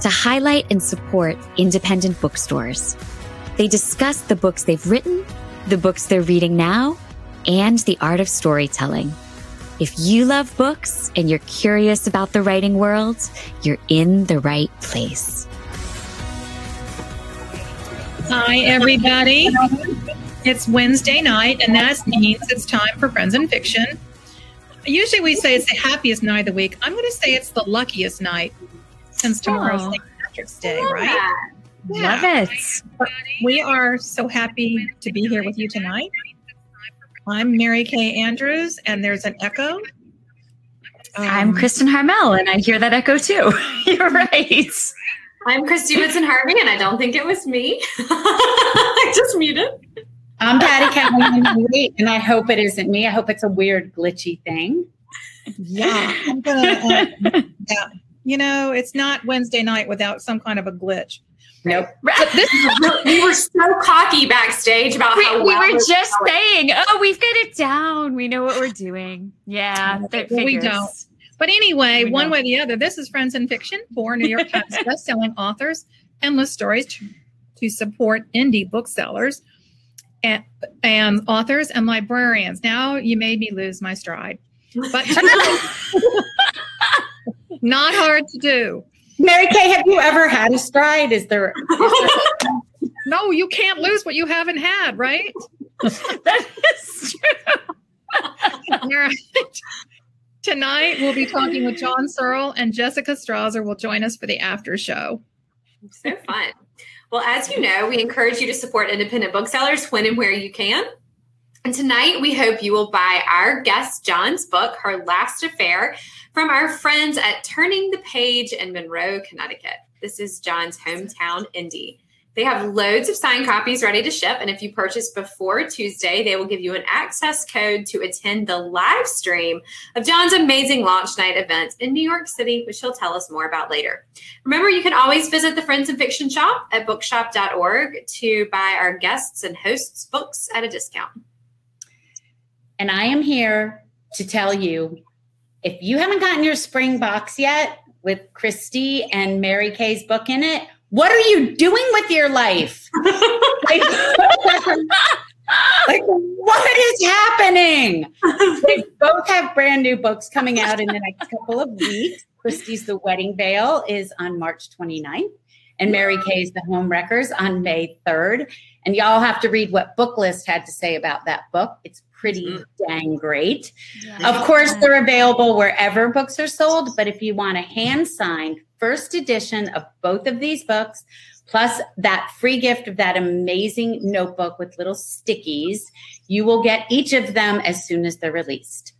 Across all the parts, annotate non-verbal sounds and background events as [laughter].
to highlight and support independent bookstores. They discuss the books they've written, the books they're reading now, and the art of storytelling. If you love books and you're curious about the writing world, you're in the right place. Hi, everybody. It's Wednesday night, and that means it's time for Friends and Fiction. Usually we say it's the happiest night of the week. I'm going to say it's the luckiest night since tomorrow's St. Patrick's Day, right? Yeah. Love it. We are so happy to be here with you tonight. I'm Mary Kay Andrews, and there's an echo. Um, I'm Kristin Harmel, and I hear that echo too. [laughs] You're right. I'm Kristy Woodson Harvey, and I don't think it was me. [laughs] I just muted. I'm Patti Callahan and I hope it isn't me. I hope it's a weird, glitchy thing. Yeah, I'm gonna. Uh, [laughs] yeah, you know, it's not Wednesday night without some kind of a glitch. Nope. [laughs] This, we were so cocky backstage about we, how we well were we're just going. saying, oh, we've got it down. We know what we're doing. Yeah, that Well, we don't. But anyway, We one know. way or the other, this is Friends in Fiction for New York Times [laughs] bestselling authors, endless stories to, to support indie booksellers and, and um, authors and librarians. Now you made me lose my stride, but [laughs] not hard to do. Mary Kay, have you ever had a stride? Is there? Is there No, you can't lose what you haven't had, right? that is true. All right. [laughs] Tonight we'll be talking with John Searles and Jessica Strawser will join us for the after show. So fun. Well, as you know, we encourage you to support independent booksellers when and where you can. And tonight, we hope you will buy our guest John's book, Her Last Affair, from our friends at Turning the Page in Monroe, Connecticut. This is John's hometown indie. They have loads of signed copies ready to ship. And if you purchase before Tuesday, they will give you an access code to attend the live stream of John's amazing launch night event in New York City, which he'll tell us more about later. Remember, you can always visit the Friends and Fiction shop at bookshop.org to buy our guests and hosts books at a discount. And I am here to tell you if you haven't gotten your spring box yet with Kristy and Mary Kay's book in it, what are you doing with your life? like, like, what is happening? They both have brand new books coming out in the next couple of weeks. Kristy's The Wedding Veil is on March 29th, and Mary Kay's The Homewreckers on May 3rd. And y'all have to read what Booklist had to say about that book. It's pretty mm-hmm. dang great. Of course, they're available wherever books are sold, but if you want a hand signed first edition of both of these books, plus that free gift of that amazing notebook with little stickies, you will get each of them as soon as they're released.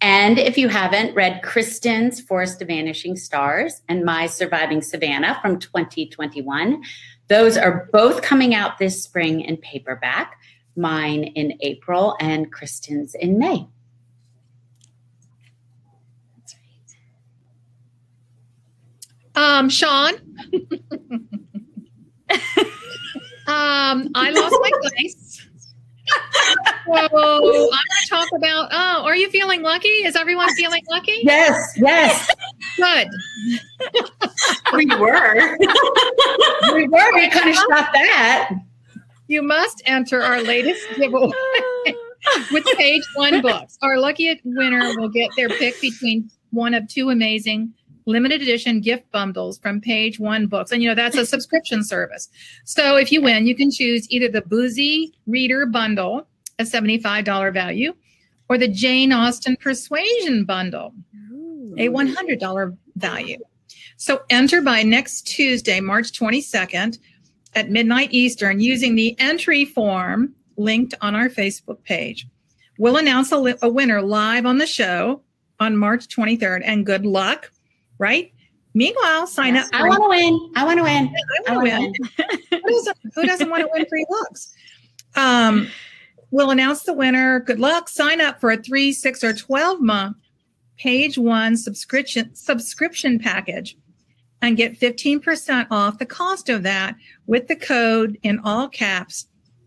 And if you haven't read Kristin's Forest of Vanishing Stars and My Surviving Savannah from 2021, those are both coming out this spring in paperback. Mine in April and Kristin's in May. Um, Sean. um, I lost my place. So I'm going to talk about. Oh, are you feeling lucky? Is everyone feeling lucky? Yes, yes. Good. We were. we were. We kind of shot that. You must enter our latest giveaway [laughs] with page one books. Our lucky winner will get their pick between one of two amazing limited edition gift bundles from page one books. And you know, that's a subscription service. So if you win, you can choose either the Boozy Reader Bundle, a $75 value, or the Jane Austen Persuasion Bundle, a $100 value. So enter by next Tuesday, March 22nd at midnight Eastern using the entry form linked on our Facebook page. We'll announce a, li- a winner live on the show on March 23rd, and good luck, right? Meanwhile, sign up. I want to win. I want to win. I want to win. win. What is a Who doesn't want to win free books? [laughs] Um, we'll announce the winner. Good luck. Sign up for a three, six, or 12 month page one subscription subscription package and get 15% off the cost of that with the code in all caps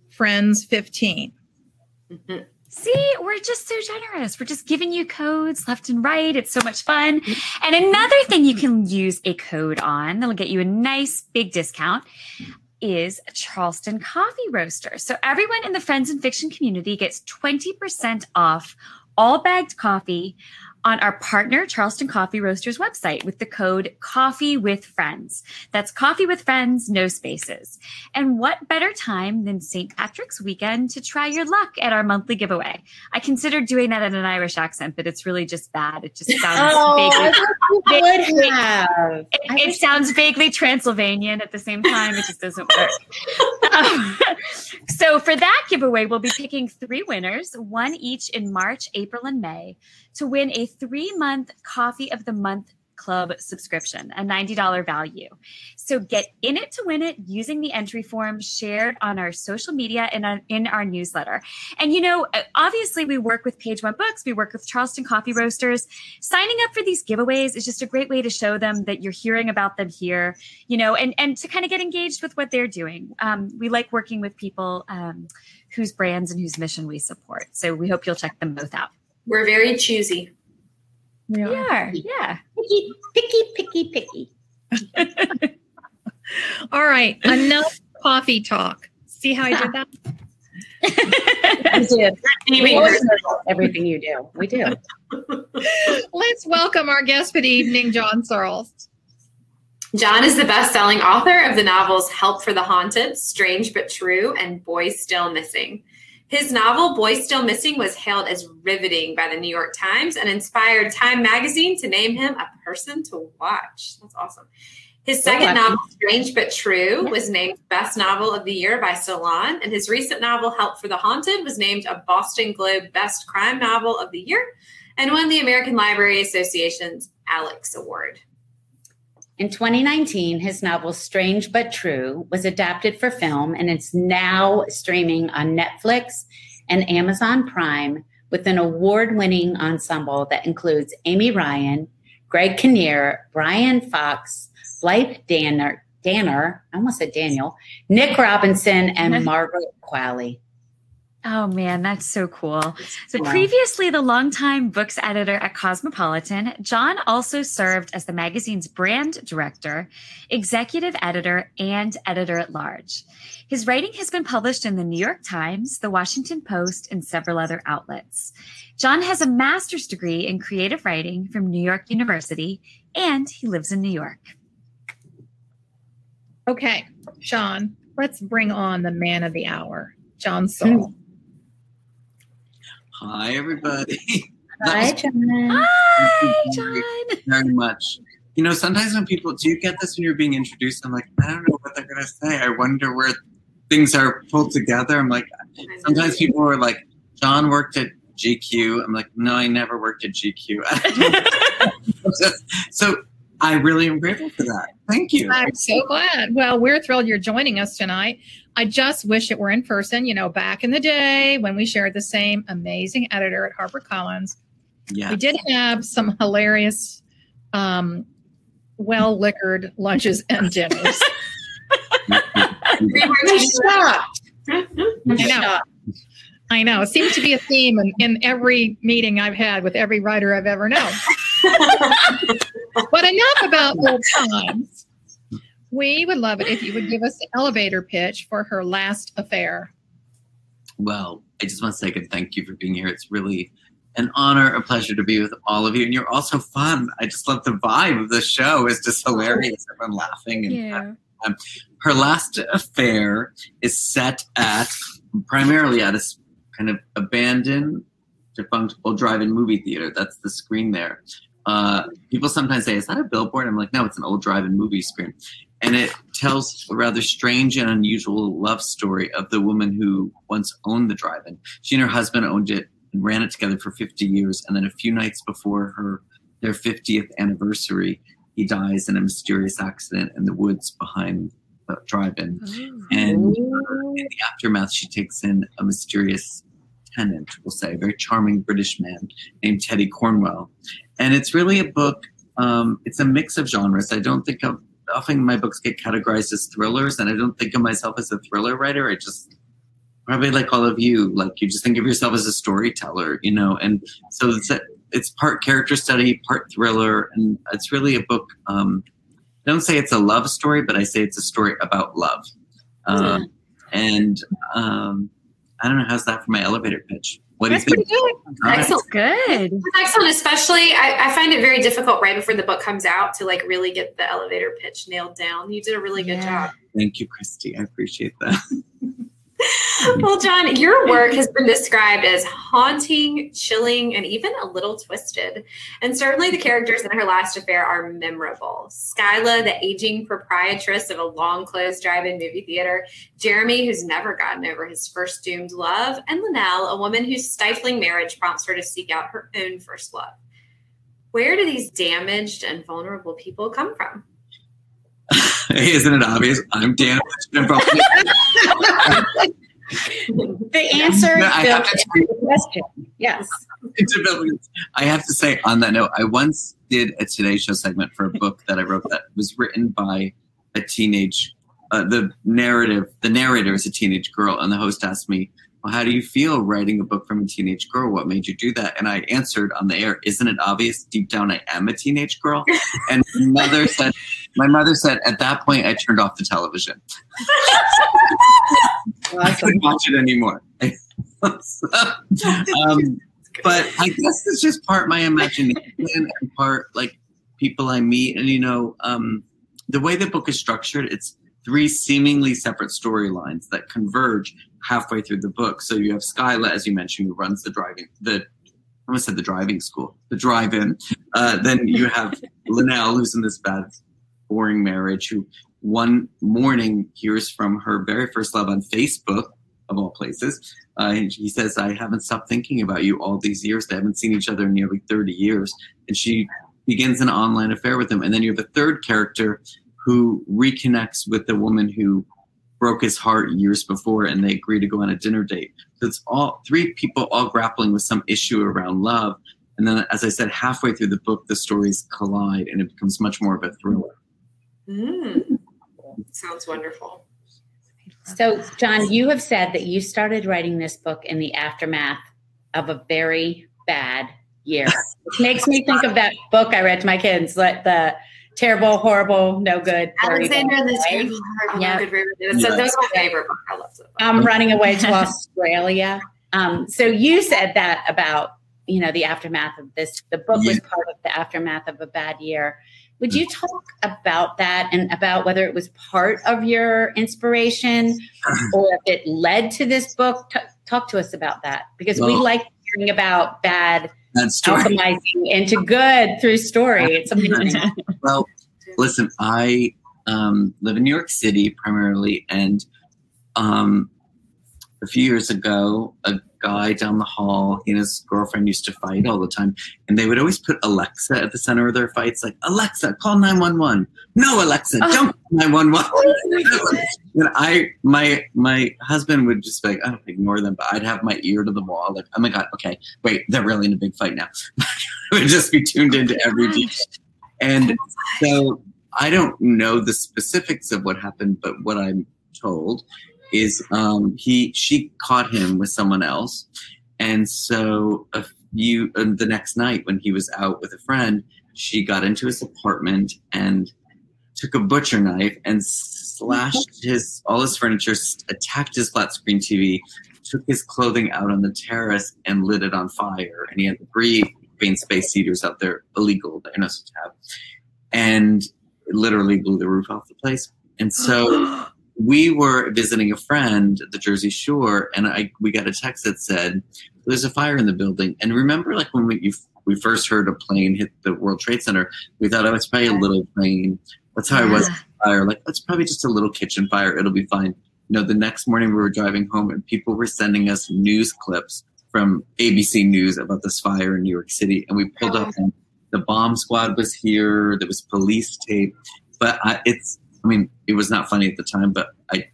friends 15 mm-hmm. [laughs] See, we're just so generous. We're just giving you codes left and right. It's so much fun. And another thing you can use a code on that'll get you a nice big discount is Charleston Coffee Roaster. So everyone in the Friends and Fiction community gets 20% off all bagged coffee on our partner Charleston Coffee Roasters website with the code Coffee with Friends. That's Coffee with Friends, no spaces. And what better time than St. Patrick's weekend to try your luck at our monthly giveaway? I considered doing that in an Irish accent, but it's really just bad. It just sounds [laughs] oh, vaguely. It, it sounds vaguely Transylvanian at the same time. It just doesn't work. um, [laughs] so for that giveaway, we'll be picking three winners, one each in March, April, and May to win a three month Coffee of the Month Club subscription, a $90 value. So get in it to win it using the entry form shared on our social media and on, in our newsletter. And, you know, obviously we work with Page One Books, we work with Charleston Coffee Roasters. Signing up for these giveaways is just a great way to show them that you're hearing about them here, you know, and, and to kind of get engaged with what they're doing. Um, we like working with people um, whose brands and whose mission we support. So we hope you'll check them both out. We're very choosy. We are. Yeah. Picky, picky, picky, picky. [laughs] All right. Enough coffee talk. See how I did that? [laughs] we do. We Everything you do. We do. [laughs] Let's welcome our guest for the evening, John Searles. John is the best selling author of the novels Help for the Haunted, Strange but True, and Boys Still Missing. His novel, Boys Still Missing, was hailed as riveting by the New York Times and inspired Time magazine to name him a person to watch. That's awesome. His second oh, novel, Strange But True, was named Best Novel of the Year by Salon, and his recent novel, Help for the Haunted, was named a Boston Globe Best Crime Novel of the Year and won the American Library Association's Alex Award. In 2019, his novel Strange But True was adapted for film and it's now streaming on Netflix and Amazon Prime with an award winning ensemble that includes Amy Ryan, Greg Kinnear, Brian Cox, Blythe Danner, Danner, I almost said Daniel, Nick Robinson, and [laughs] Margaret Qualley. Oh man, that's so cool. So previously the longtime books editor at Cosmopolitan, John also served as the magazine's brand director, executive editor, and editor at large. His writing has been published in the New York Times, the Washington Post, and several other outlets. John has a master's degree in creative writing from New York University, and he lives in New York. Okay, Sean, let's bring on the man of the hour, John [laughs] Saul. Hi, everybody. [laughs] Hi, John. Hi, John. Very much. You know, sometimes when people do you get this when you're being introduced, I'm like, I don't know what they're gonna say. I wonder where things are pulled together. I'm like, sometimes people are like, John worked at GQ. I'm like, no, I never worked at GQ. [laughs] [laughs] so I really am grateful for that. Thank you. I'm so glad. Well, we're thrilled you're joining us tonight. I just wish it were in person, you know, back in the day when we shared the same amazing editor at HarperCollins. Yeah. We did have some hilarious, um, well liquored lunches and dinners. I'm shocked. I'm shocked. I know. It seems to be a theme in, in every meeting I've had with every writer I've ever known. [laughs] but enough about old times. We would love it if you would give us the elevator pitch for her last affair. Well, I just want to say a thank you for being here. It's really an honor, a pleasure to be with all of you. And you're also fun. I just love the vibe of the show. It's just hilarious. Everyone laughing. And yeah. um, her last affair is set at primarily at a kind of abandoned, defunct old drive-in movie theater. That's the screen there. Uh, people sometimes say, "Is that a billboard?" I'm like, "No, it's an old drive-in movie screen." And it tells a rather strange and unusual love story of the woman who once owned the drive-in. She and her husband owned it and ran it together for 50 years, and then a few nights before her their 50th anniversary, he dies in a mysterious accident in the woods behind the drive-in, and uh, in the aftermath, she takes in a mysterious tenant, we'll say, a very charming British man named Teddy Cornwell, and it's really a book. Um, it's a mix of genres. I don't think of often my books get categorized as thrillers, and I don't think of myself as a thriller writer. I just probably like all of you, like you just think of yourself as a storyteller, you know. And so it's a, it's part character study, part thriller, and it's really a book. Um, I don't say it's a love story, but I say it's a story about love. Um, and um, I don't know how's that for my elevator pitch. What That's do you pretty think? good. All right. That's good. Excellent, especially I, I find it very difficult right before the book comes out to like really get the elevator pitch nailed down. You did a really good Yeah. job. Thank you, Kristy. I appreciate that. [laughs] [laughs] Well, John, your work has been described as haunting, chilling, and even a little twisted. And certainly the characters in her last affair are memorable. Skyla, the aging proprietress of a long closed drive in movie theater, Jeremy, who's never gotten over his first doomed love, and Linnell, a woman whose stifling marriage prompts her to seek out her own first love. Where do these damaged and vulnerable people come from? Isn't it obvious? I'm broken. The answer No, is built to into the question. Yes. I have to say on that note, I once did a Today Show segment for a book that I wrote that was written by a teenage. Uh, the narrative, the narrator is a teenage girl, and the host asked me, "Well, how do you feel writing a book from a teenage girl? What made you do that?" And I answered on the air, "Isn't it obvious? Deep down, I am a teenage girl." [laughs] And my mother said, "My mother said at that point, I turned off the television. [laughs] I couldn't watch it anymore." [laughs] um, but I guess it's just part my imagination and part like people I meet. And you know, um, the way the book is structured, it's three seemingly separate storylines that converge halfway through the book. So you have Skyla, as you mentioned, who runs the driving the I almost said the driving school, the drive-in. Uh, then you have [laughs] Linnell, who's in this bad, boring marriage, who one morning hears from her very first love on Facebook, of all places. Uh, and he says, I haven't stopped thinking about you all these years. They haven't seen each other in nearly 30 years. And she begins an online affair with him. And then you have a third character who reconnects with the woman who broke his heart years before and they agree to go on a dinner date. So it's all three people all grappling with some issue around love. And then, as I said, halfway through the book, the stories collide and it becomes much more of a thriller. Mm. Sounds wonderful. So, John, you have said that you started writing this book in the aftermath of a very bad year. Which [laughs] makes me think of that book I read to my kids, like the terrible, horrible, no good. very bad, Alexander the? Terrible, Horrible, Yeah. Good River. So Yeah. that was my favorite book. I loved it. I'm running away to [laughs] Australia. Um, so you said that about you know the aftermath of this. The book was part of the aftermath of a bad year. Would you talk about that and about whether it was part of your inspiration [clears throat] or if it led to this book? T- talk to us about that because we like hearing about bad That story. alchemizing into good through story. It's amazing. Well, listen, I um, live in New York City primarily, and um, a few years ago, a guy down the hall, he and his girlfriend used to fight all the time, and they would always put Alexa at the center of their fights, like Alexa, call nine one one. No, Alexa, don't nine one one. [laughs] [laughs] And I, my, my husband would just be like, I don't ignore them, but I'd have my ear to the wall, like, oh my god, okay, wait, they're really in a big fight now. I [laughs] would just be tuned into every detail. And so I don't know the specifics of what happened, but what I'm told is um, he she caught him with someone else, and so a few uh, the next night when he was out with a friend, she got into his apartment and took a butcher knife and slashed [laughs] his all his furniture, attacked his flat screen TV, took his clothing out on the terrace and lit it on fire. And he had three green space heaters out there, illegal that you're not supposed to have, and literally blew the roof off the place. And so [gasps] [gasps] we were visiting a friend at the Jersey Shore, and I we got a text that said, "There's a fire in the building." And remember, like when we you, we first heard a plane hit the World Trade Center, we thought, "Oh, it's probably a little plane." That's how I was fire. Like it's probably just a little kitchen fire. It'll be fine. You know, the next morning we were driving home, and people were sending us news clips from ABC News about this fire in New York City, and we pulled up oh. and the bomb squad was here. There was police tape, but I, it's I mean, it was not funny at the time, but I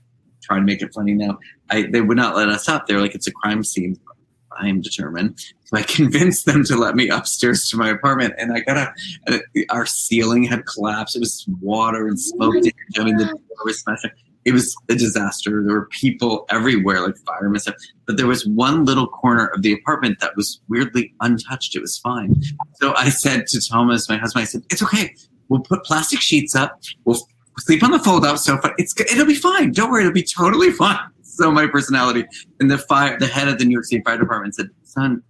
try to make it funny now. I they would not let us up. They're like, it's a crime scene. I am determined. So I [laughs] convinced them to let me upstairs to my apartment, and I got a. Our ceiling had collapsed. It was water and oh smoke. I mean, the door was smashing. It was a disaster. There were people everywhere, like firemen stuff. But there was one little corner of the apartment that was weirdly untouched. It was fine. So I said to Thomas, my husband, I said, "It's okay. We'll put plastic sheets up. We'll sleep on the fold-out sofa. It's it'll be fine. Don't worry. It'll be totally [laughs] fine." So my personality. And the fire, the head of the New York City Fire Department said, "Son,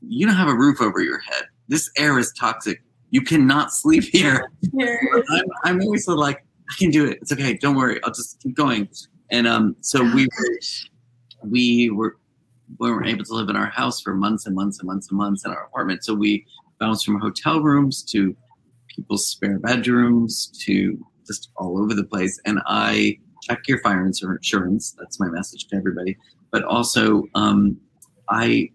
you don't have a roof over your head. This air is toxic. You cannot sleep here." [laughs] I'm, I'm always of like, I can do it. It's okay. Don't worry. I'll just keep going. And um, so we were, we were we weren't able to live in our house for months and months and months and months in our apartment. So we bounced from hotel rooms to people's spare bedrooms to just all over the place. And I check your fire insurance. That's my message to everybody. But also, um, I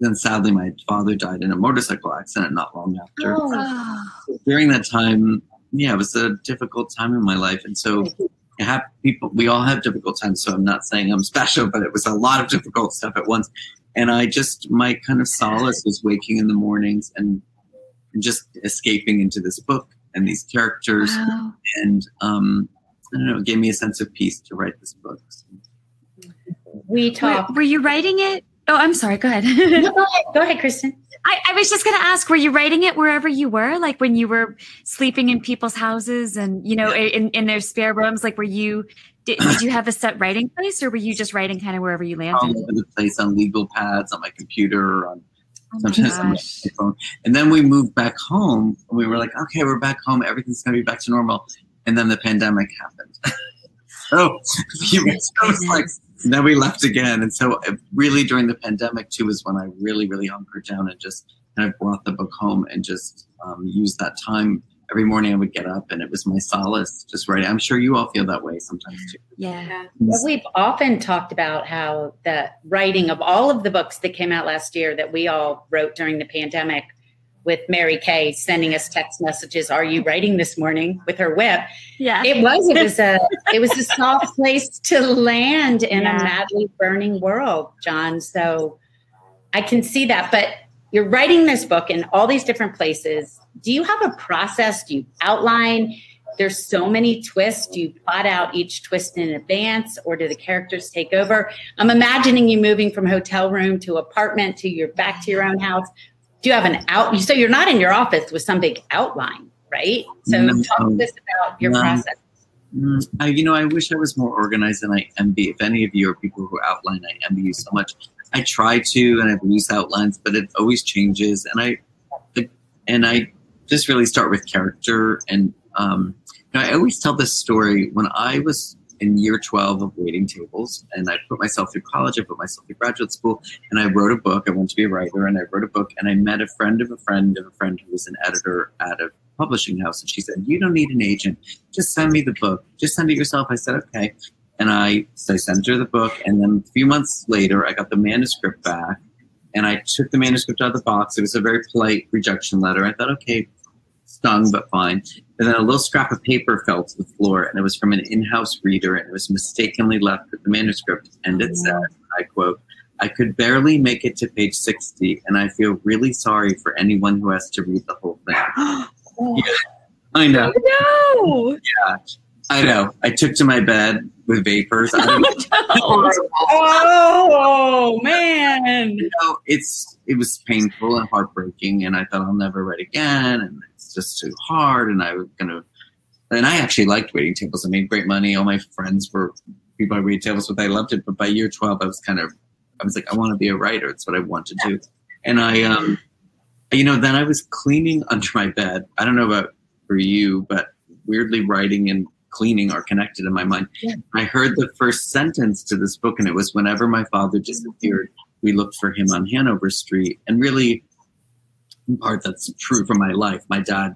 then sadly my father died in a motorcycle accident not long after. Oh. During that time, yeah, it was a difficult time in my life, and so have people. We all have difficult times. So I'm not saying I'm special, but it was a lot of difficult stuff at once. And I just my kind of solace was waking in the mornings and just escaping into this book and these characters, Wow. and um, I don't know, it gave me a sense of peace to write this book. We Were, talk. were you writing it? Oh, I'm sorry. Go ahead. No, go [laughs] ahead, go ahead, Kristin. I, I was just going to ask, were you writing it wherever you were? Like when you were sleeping in people's houses and, you know, in, in their spare rooms? Like, were you, did, did you have a set writing place or were you just writing kind of wherever you landed? all landed? over the place on legal pads, on my computer, on Oh sometimes on my phone. And then we moved back home and we were like, okay, we're back home. Everything's going to be back to normal. And then the pandemic happened. [laughs] so [laughs] it was like, then we left again. And so uh, really during the pandemic too was when I really, really hunkered down and just kind of brought the book home and just um, used that time. Every morning I would get up and it was my solace just writing. I'm sure you all feel that way sometimes too. Yeah. Yeah. Well, we've often talked about how the writing of all of the books that came out last year that we all wrote during the pandemic with Mary Kay sending us text messages, Are you writing this morning with her whip? Yeah. It was, it was a it was a soft place to land in Yeah. a madly burning world, John. So I can see that. But you're writing this book in all these different places. Do you have a process? Do you outline? There's so many twists. Do you plot out each twist in advance or do the characters take over? I'm imagining you moving from hotel room to apartment to your back to your own house. Do you have an out? So you're not in your office with some big outline, right? So No. talk to us about your No. process. I, you know, I wish I was more organized than I envy. If any of you are people who outline, I envy you so much. I try to, and I've used outlines, but it always changes. And I, and I just really start with character. And um, you know, I always tell this story when I was in year 12 of waiting tables, and I put myself through college, I put myself through graduate school, and I wrote a book. I wanted to be a writer, and I wrote a book, and I met a friend of a friend of a friend who was an editor at a publishing house, and she said, "You don't need an agent. Just send me the book. Just send it yourself." I said, "Okay." And I, so I sent her the book, and then a few months later, I got the manuscript back, and I took the manuscript out of the box. It was a very polite rejection letter. I thought, okay, stung but fine. And then a little scrap of paper fell to the floor, and it was from an in-house reader, and it was mistakenly left with the manuscript. And it said, mm. I quote, I could barely make it to page 60, and I feel really sorry for anyone who has to read the whole thing. [gasps] I know. no. I know. I took to my bed with vapors. Don't [laughs] Oh man! you know, it's it was painful and heartbreaking, and I thought I'll never write again, and it's just too hard, and I was gonna. And I actually liked waiting tables. I made great money. All my friends were people I waiting tables with. I loved it, but by year twelve, I was kind of, I was like, I want to be a writer. It's what I want to do. And I, um, you know, then I was cleaning under my bed. I don't know about for you, but weirdly, writing and cleaning are connected in my mind. I heard the first sentence to this book, and it was whenever my father disappeared, we looked for him on Hanover Street. And really, in part, that's true for my life. My dad,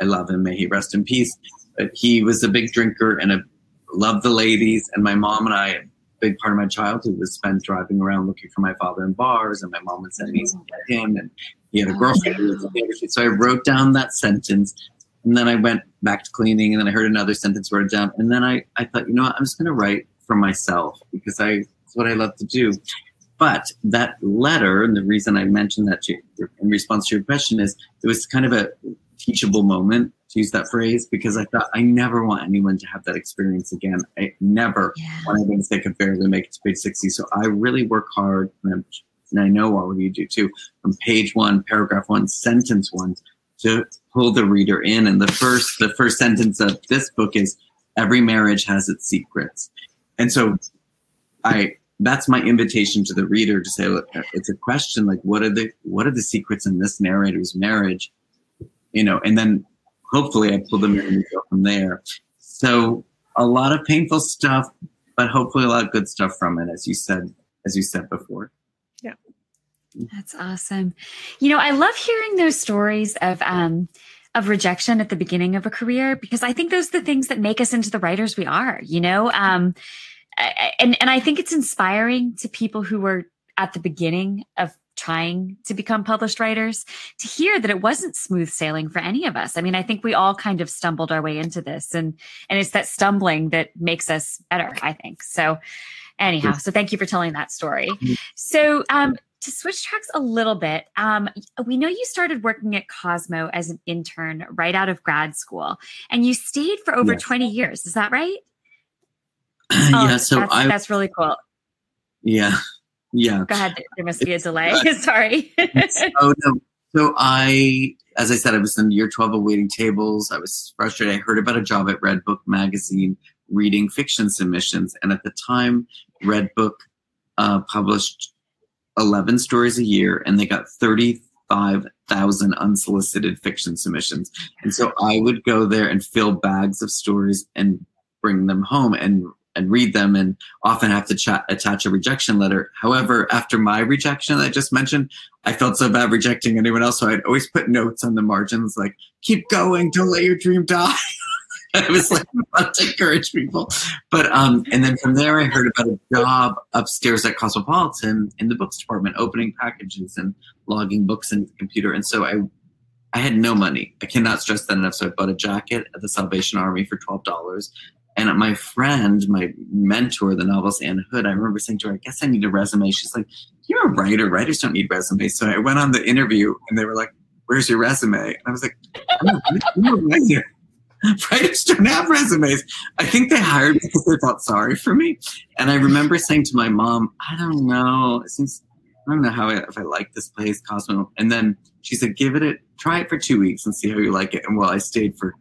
I love him, may he rest in peace. But he was a big drinker and a, loved the ladies. And my mom and I, a big part of my childhood was spent driving around looking for my father in bars. And my mom would send me to get him. And he had a oh, girlfriend. who lived on Hanover Street. So I wrote down that sentence And then I went back to cleaning, and then I heard another sentence wrote down, and then I I thought, you know what, I'm just going to write for myself because I it's what I love to do. But that letter, and the reason I mentioned that to, in response to your question is it was kind of a teachable moment to use that phrase because I thought I never want anyone to have that experience again. I never Yeah. want anyone to say I could barely make it to page 60. So I really work hard, and, and I know all of you do too, from page one, paragraph one, sentence one, to pull the reader in. And the first, the first sentence of this book is every marriage has its secrets. And so I that's my invitation to the reader to say look, it's a question like what are the what are the secrets in this narrator's marriage you know and then hopefully i pull them in and go from there so a lot of painful stuff but hopefully a lot of good stuff from it as you said as you said before That's awesome. You know, I love hearing those stories of um of rejection at the beginning of a career because I think those are the things that make us into the writers we are, you know? Um and and I think it's inspiring to people who were at the beginning of trying to become published writers to hear that it wasn't smooth sailing for any of us. I mean, I think we all kind of stumbled our way into this and and it's that stumbling that makes us better, I think. So anyhow, so thank you for telling that story. So um to switch tracks a little bit, um, we know you started working at Cosmo as an intern right out of grad school, and you stayed for over Yes. 20 years. Is that right? [clears throat] yeah so Oh, that's, i that's really cool. yeah yeah Go ahead. There must be a delay. [laughs] Sorry. oh no. So I, as I said, I was in year twelve of waiting tables. I was frustrated. I heard about a job at Redbook magazine reading fiction submissions, and at the time, Redbook uh, published eleven stories a year, and they got thirty-five thousand unsolicited fiction submissions. And so I would go there and fill bags of stories and bring them home and and read them and often have to chat, attach a rejection letter. However, after my rejection that I just mentioned, I felt so bad rejecting anyone else. So I'd always put notes on the margins like, keep going, don't let your dream die. [laughs] [laughs] I was like, [laughs] about to encourage people. But, um, and then from there, I heard about a job upstairs at Cosmopolitan in the books department, opening packages and logging books into the computer. And so I, I had no money. I cannot stress that enough. So I bought a jacket at the Salvation Army for $12. And my friend, my mentor, the novelist Ann Hood, I remember saying to her, I guess I need a resume. She's like, You're a writer. Writers don't need resumes. So I went on the interview and they were like, Where's your resume? And I was like, I'm a, I'm a writer. [laughs] Writers don't have resumes. I think they hired me because they felt sorry for me. And I remember saying to my mom, I don't know. It seems, I don't know how I, if I like this place, Cosmo. And then she said, Give it a try it for two weeks and see how you like it. And well, I stayed for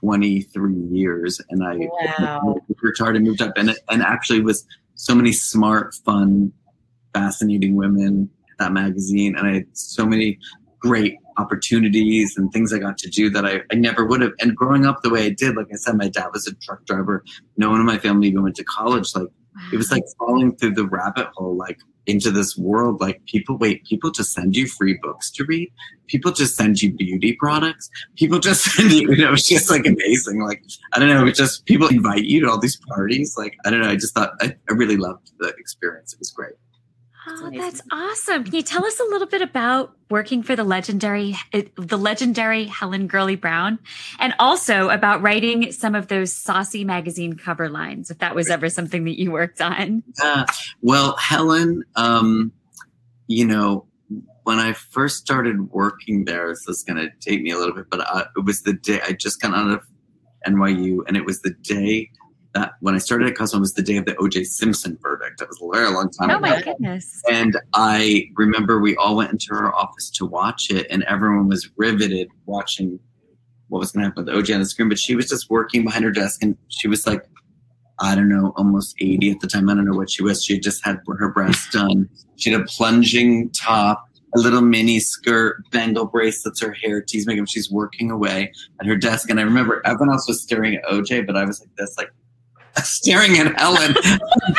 23 years and I Wow. hard and moved up and and actually was so many smart, fun, fascinating women at that magazine and I had so many great opportunities and things I got to do that I, I never would have. And growing up the way I did, like I said, my dad was a truck driver. No one in my family even went to college. Like it was like falling through the rabbit hole, like into this world. Like people wait, people just send you free books to read. People just send you beauty products. People just [laughs] send you, you know, it's just like amazing. Like, I don't know, it just people invite you to all these parties. Like, I don't know, I just thought I, I really loved the experience. It was great. Oh, that's awesome. Can you tell us a little bit about working for the legendary uh, the legendary Helen Gurley Brown and also about writing some of those saucy magazine cover lines if that was ever something that you worked on? Uh, well, Helen, um, you know, when I first started working there, this is going to take me a little bit, but uh, it was the day I just got out of NYU, and it was the day that when I started at Cosmo, it was the day of the O.J. Simpson verdict. That was a very long time Oh ago. my goodness. And I remember we all went into her office to watch it, and everyone was riveted watching what was going to happen with OJ on the screen. But she was just working behind her desk, and she was like, I don't know, almost 80 at the time. I don't know what she was. She just had her breasts done. She had a plunging top, a little mini skirt, bangle bracelets, her hair, tease makeup. She's working away at her desk. And I remember everyone else was staring at OJ, but I was like this, like staring at Helen.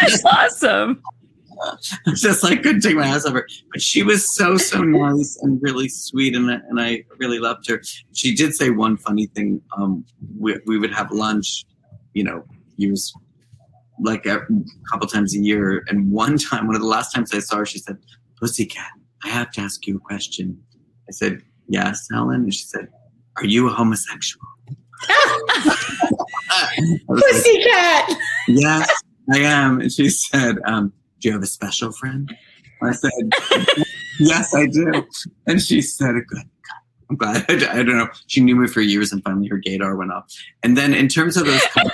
That's awesome. [laughs] just like couldn't take my eyes off her. But she was so so nice and really sweet, and and I really loved her. She did say one funny thing. Um, we we would have lunch, you know, years like a couple times a year, and one time, one of the last times I saw her, she said, "Pussycat, I have to ask you a question." I said, "Yes, Helen," and she said, "Are you a homosexual?" [laughs] I like, Pussycat. yes, I am. And she said, um, Do you have a special friend? I said, Yes, I do. And she said, Good. I'm glad. [laughs] I, don't know. She knew me for years, and finally her gaydar went off. And then, in terms of those, cover,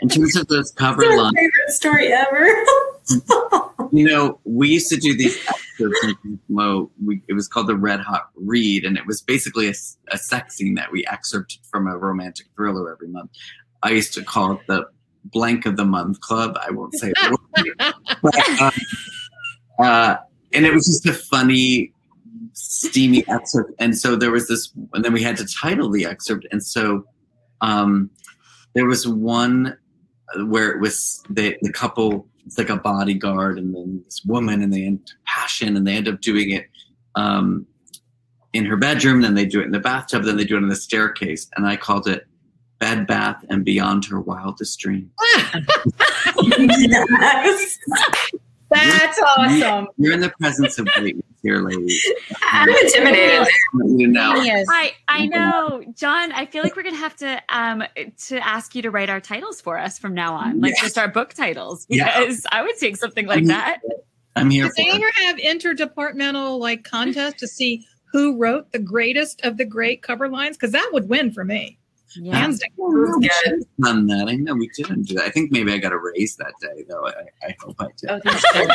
in terms of those cover lines, favorite story ever. [laughs] you know, we used to do these excerpts in Mo. We, it was called the Red Hot Read, and it was basically a sex scene that we excerpted from a romantic thriller every month. I used to call it the Blank of the Month Club. I won't say it. [laughs] but, um, uh, and it was just a funny, steamy excerpt. And so there was this, and then we had to title the excerpt. And so um, there was one where it was the, the couple, it's like a bodyguard and then this woman, and they end passion, and they end up doing it um, in her bedroom, then they do it in the bathtub, then they do it on the staircase. And I called it Bed Bath and Beyond Her Wildest Dream. [laughs] [laughs] yes. That's awesome. You're in the presence of greatness here, ladies. I'm intimidated. You know. Yes. I I know, John. I feel like we're gonna have to um to ask you to write our titles for us from now on, like Yes. just our book titles, Yeah. because I would take something like Mhm. that. I'm here Did they for ever have interdepartmental like contests to see who wrote the greatest of the great cover lines? Because that would win for me. Yeah. Hands down. We should have done that. I know we didn't do that. I think maybe I got a raise that day, though. I, I hope I did. Oh, that's good.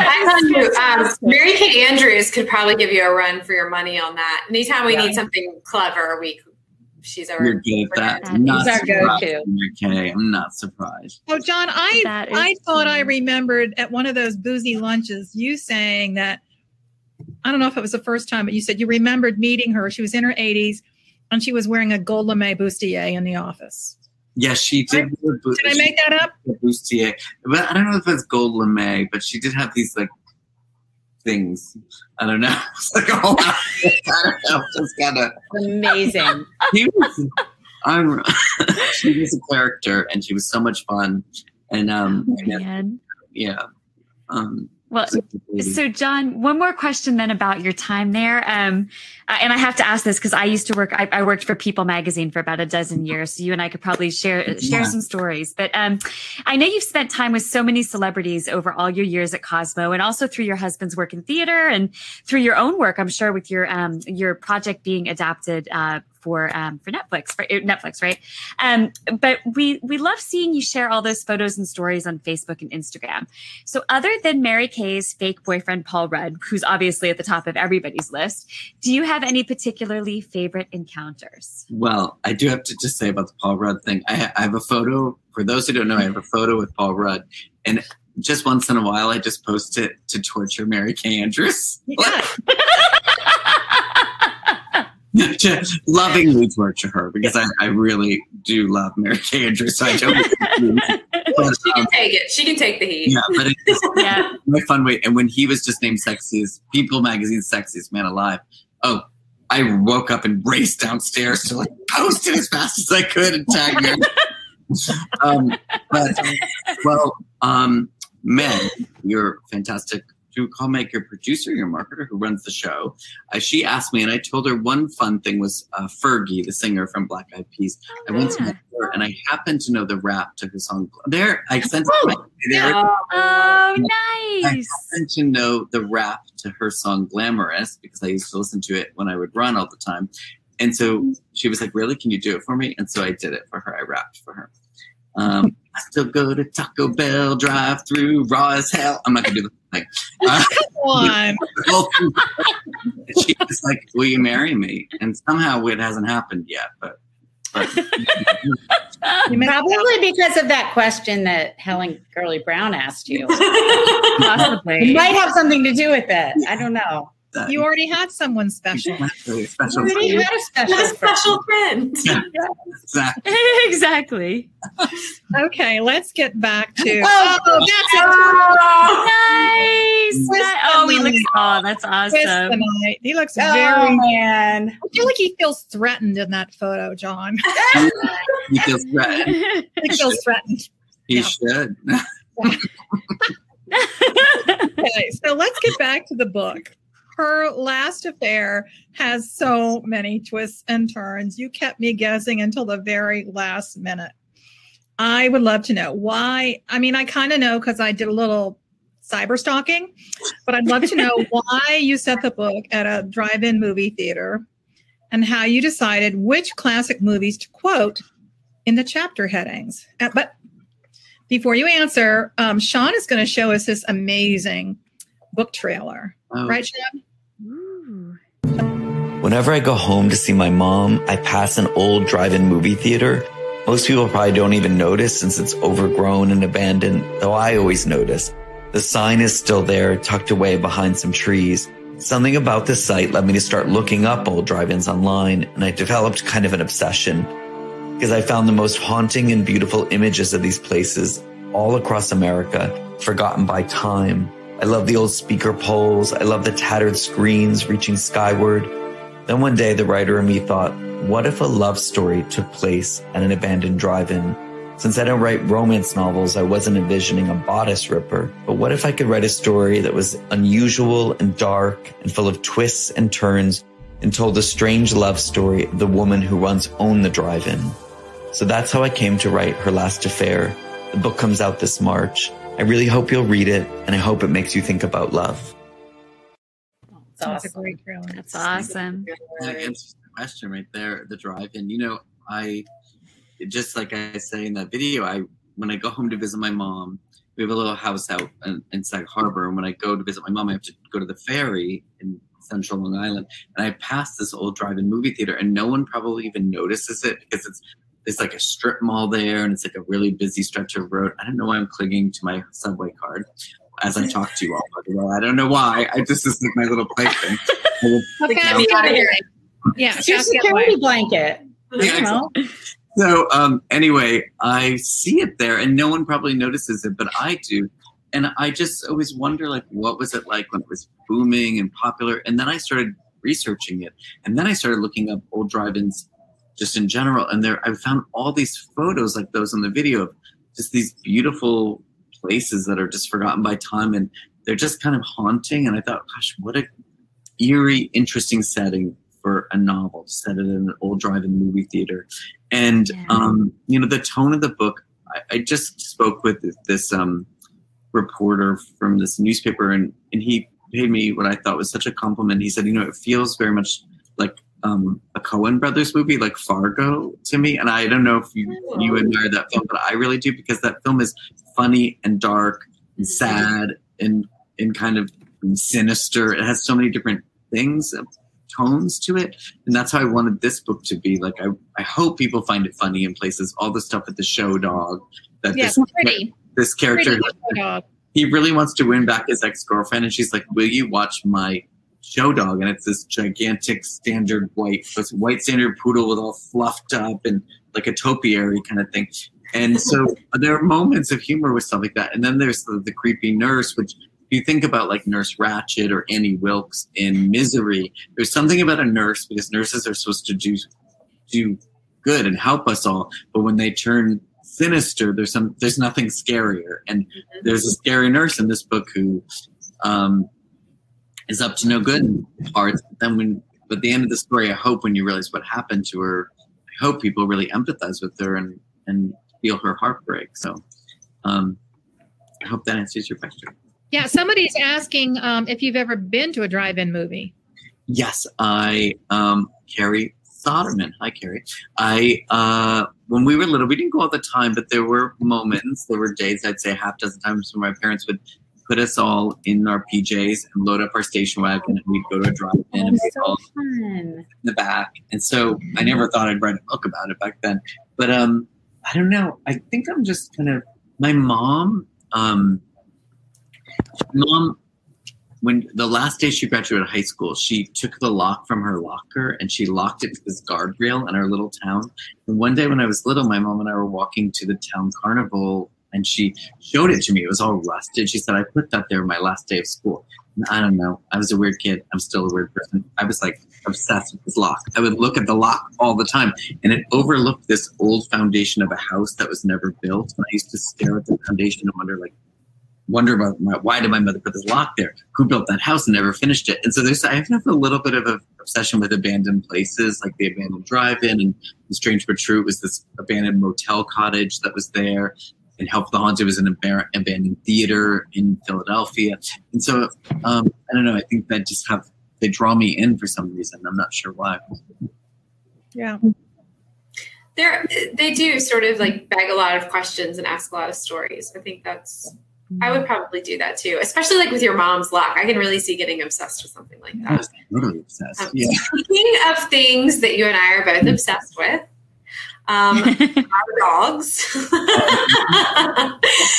I tell you, um, Mary Kate Andrews could probably give you a run for your money on that. Anytime we Yeah. need something clever, we she's our. You're good at that. That I'm not our surprised. go-to. Okay, I'm not surprised. Oh, John, I I thought I remembered at one of those boozy lunches you saying that I don't know if it was the first time, but you said you remembered meeting her. She was in her 80s and she was wearing a gold lame bustier in the office. Yes, she did. wear bo- Did I make that up? she bustier. But I don't know if it's gold lame, but she did have these like things. I don't know. [laughs] It's like a [laughs] whole. I don't know. Just kind of. Amazing. [laughs] He was. I'm. she was a character, and she was so much fun. And um, yeah, yeah. Um, Well, So, John, one more question then about your time there. Um, and I have to ask this because I used to work. I, I worked for People Magazine for about a dozen years. So you and I could probably share [laughs] share Yeah. some stories. But um, I know you've spent time with so many celebrities over all your years at Cosmo, and also through your husband's work in theater and through your own work. I'm sure with your um, your project being adapted uh, for um, for Netflix for uh, Netflix, right? Um, but we we love seeing you share all those photos and stories on Facebook and Instagram. So, other than Mary Kay's fake boyfriend, Paul Rudd, who's obviously at the top of everybody's list, do you have any particularly favorite encounters? Well, I do have to just say about the Paul Rudd thing. I, I have a photo. For those who don't know, I have a photo with Paul Rudd, and just once in a while, I just post it to torture Mary Kay Andrews. Yeah. [laughs] [laughs] [laughs] to lovingly torture her because I, I really do love Mary Kay Andrews. So I don't. [laughs] but, she can um, take it. She can take the heat. yeah, but it's [laughs] yeah. my fun way. And when he was just named sexiest, People Magazine's sexiest man alive. Oh, I woke up and raced downstairs to like post it as fast as I could and tag her. um, but well, um, Meg, you're fantastic. Do call Meg your producer, your marketer who runs the show. Uh, she asked me, and I told her one fun thing was uh, Fergie, the singer from Black Eyed Peas. I went to yeah. met her, and I happened to know the rap to her song. There, I sent it. to there, Oh, Oh, I nice. happen to know the rap to her song Glamorous because I used to listen to it when I would run all the time. And so she was like, Really? Can you do it for me? And so I did it for her. I rapped for her. Um, I still go to Taco Bell drive through raw as hell. I'm not going to do the thing. Uh, [laughs] Come on. [laughs] she was like, Will you marry me? And somehow it hasn't happened yet. But, but [laughs] You missed out. Probably because of that question that Helen Gurley Brown asked you. Possibly. It might have something to do with it. I don't know. That, You already had someone special. really special. Already had a what special, a special friend. [laughs] Exactly. [laughs] exactly. Okay, let's get back to. Oh, Oh, oh that's it. Oh, Nice. Where's Ni- Oh, he looks. Oh, that's awesome. He looks Oh, very. man. I feel like he feels threatened in that photo, John. [laughs] He feels threatened. he feels threatened. He Yeah. should. Okay, so let's get back to the book. Her last affair has so many twists and turns. You kept me guessing until the very last minute. I would love to know why. I mean, I kind of know because I did a little cyber stalking, but I'd love to know [laughs] why you set the book at a drive in movie theater and how you decided which classic movies to quote in the chapter headings. Uh, but before you answer, um, Sean is going to show us this amazing book trailer. Oh. Right, Sean? Whenever I go home to see my mom, I pass an old drive-in movie theater. Most people probably don't even notice since it's overgrown and abandoned, though I always notice. The sign is still there, tucked away behind some trees. Something about this site led me to start looking up old drive-ins online, and I developed kind of an obsession because I found the most haunting and beautiful images of these places all across America, forgotten by time. I love the old speaker poles. I love the tattered screens reaching skyward. Then one day, the writer in me thought, what if a love story took place at an abandoned drive-in? Since I don't write romance novels, I wasn't envisioning a bodice ripper. But what if I could write a story that was unusual and dark and full of twists and turns and told the strange love story of the woman who once owned the drive-in? So that's how I came to write Her Last Affair. The book comes out this March. I really hope you'll read it, and I hope it makes you think about love. That's, awesome. a great trailer. That's awesome. That answers the question right there. The drive-in. You know, I just like I say in that video. I when I go home to visit my mom, we have a little house out in, in Sag Harbor, and when I go to visit my mom, I have to go to the ferry in Central Long Island, and I pass this old drive-in movie theater, and no one probably even notices it because it's there's like a strip mall there and it's like a really busy stretch of road. I don't know why I'm clinging to my subway card as I talk to you all. By the way, I don't know why. I just this is like my little plaything. [laughs] okay, out of here. Yeah, it's your security blanket. Yeah, so um, anyway, I see it there, and no one probably notices it, but I do. And I just always wonder, like, what was it like when it was booming and popular? And then I started researching it, and then I started looking up old drive-ins just in general. And there, I found all these photos like those in the video of just these beautiful places that are just forgotten by time, and they're just kind of haunting. And I thought, gosh, what a eerie, interesting setting for a novel to set it in an old drive-in movie theater. And yeah. um, you know, the tone of the book. I, I just spoke with this um, reporter from this newspaper, and and he paid me what I thought was such a compliment. He said, you know, it feels very much like um, a Coen Brothers movie like Fargo to me, and I don't know if you you admire that film, but I really do because that film is funny and dark and sad and and kind of sinister. It has so many different things, uh, tones to it, and that's how I wanted this book to be. Like I I hope people find it funny in places. All the stuff with the show dog that yeah, this pretty. this character. Pretty he really wants to win back his ex girlfriend, and she's like, "Will you watch my show dog, and it's this gigantic standard white, this white standard poodle with all fluffed up and like a topiary kind of thing. And so [laughs] there are moments of humor with stuff like that. And then there's the, the creepy nurse, which if you think about like Nurse Ratched or Annie Wilkes in Misery, there's something about a nurse because nurses are supposed to do do good and help us all, but when they turn sinister, there's some there's nothing scarier. And there's a scary nurse in this book who um, is up to no good parts. But then when at the end of the story, I hope when you realize what happened to her, I hope people really empathize with her and and feel her heartbreak. So um, I hope that answers your question. Yeah, somebody's asking um, if you've ever been to a drive-in movie. Yes, I um, Carrie Soderman. Hi, Carrie. I uh, when we were little, we didn't go all the time, but there were moments, there were days, I'd say a half dozen times, when my parents would put us all in our PJs and load up our station wagon and we'd go to a drive-in and we'd so all in the back. And so I never thought I'd write a book about it back then. But um, I don't know. I think I'm just kind of my mom. Um, mom, when the last day she graduated high school, she took the lock from her locker and she locked it to this guardrail in our little town. And one day when I was little, my mom and I were walking to the town carnival and she showed it to me. It was all rusted. She said, I put that there my last day of school. And I don't know. I was a weird kid. I'm still a weird person. I was like obsessed with this lock. I would look at the lock all the time. And it overlooked this old foundation of a house that was never built. And I used to stare at the foundation and wonder, like, wonder about my, why did my mother put this lock there? Who built that house and never finished it? And so there's I have a little bit of an obsession with abandoned places, like the abandoned drive-in, and strange but true It was this abandoned motel cottage that was there. And Help the Haunted was an abandoned theater in Philadelphia. And so um, I don't know. I think that just have they draw me in for some reason. I'm not sure why. Yeah. They're, they do sort of like beg a lot of questions and ask a lot of stories. I think that's I would probably do that too, especially like with your mom's lock. I can really see getting obsessed with something like that. I that. was totally obsessed. Um, Yeah. Speaking of things that you and I are both obsessed with, um, [laughs] our dogs. [laughs]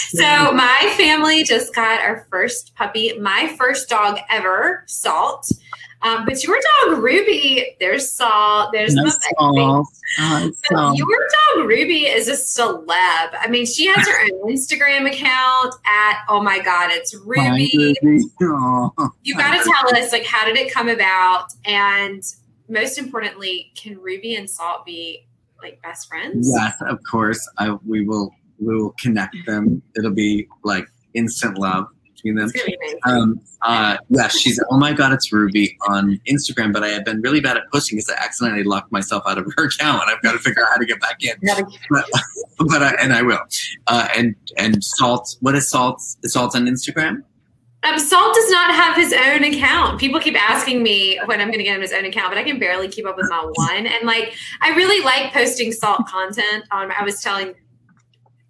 so my family just got our first puppy, my first dog ever, Salt. Um, but your dog Ruby, there's Salt, there's the salt. Oh, so your dog Ruby is a celeb. I mean, she has her own [laughs] Instagram account at oh my god, it's Ruby. Ruby. You got to tell us like how did it come about, and most importantly, can Ruby and Salt be like best friends? Yes, of course. I we will we will connect them. It'll be like instant love between them. It's gonna be amazing. Um, uh, yeah, she's oh my god, it's Ruby on Instagram, but I have been really bad at posting because I accidentally locked myself out of her [laughs] account, and I've got to figure out how to get back in. [laughs] But, but I, and I will. Uh, and and Salt, what is Salt? Is Salt on Instagram? Um, Salt does not have his own account. People keep asking me when I'm going to get him his own account, but I can barely keep up with my [laughs] one. And like, I really like posting Salt content. Um, I was telling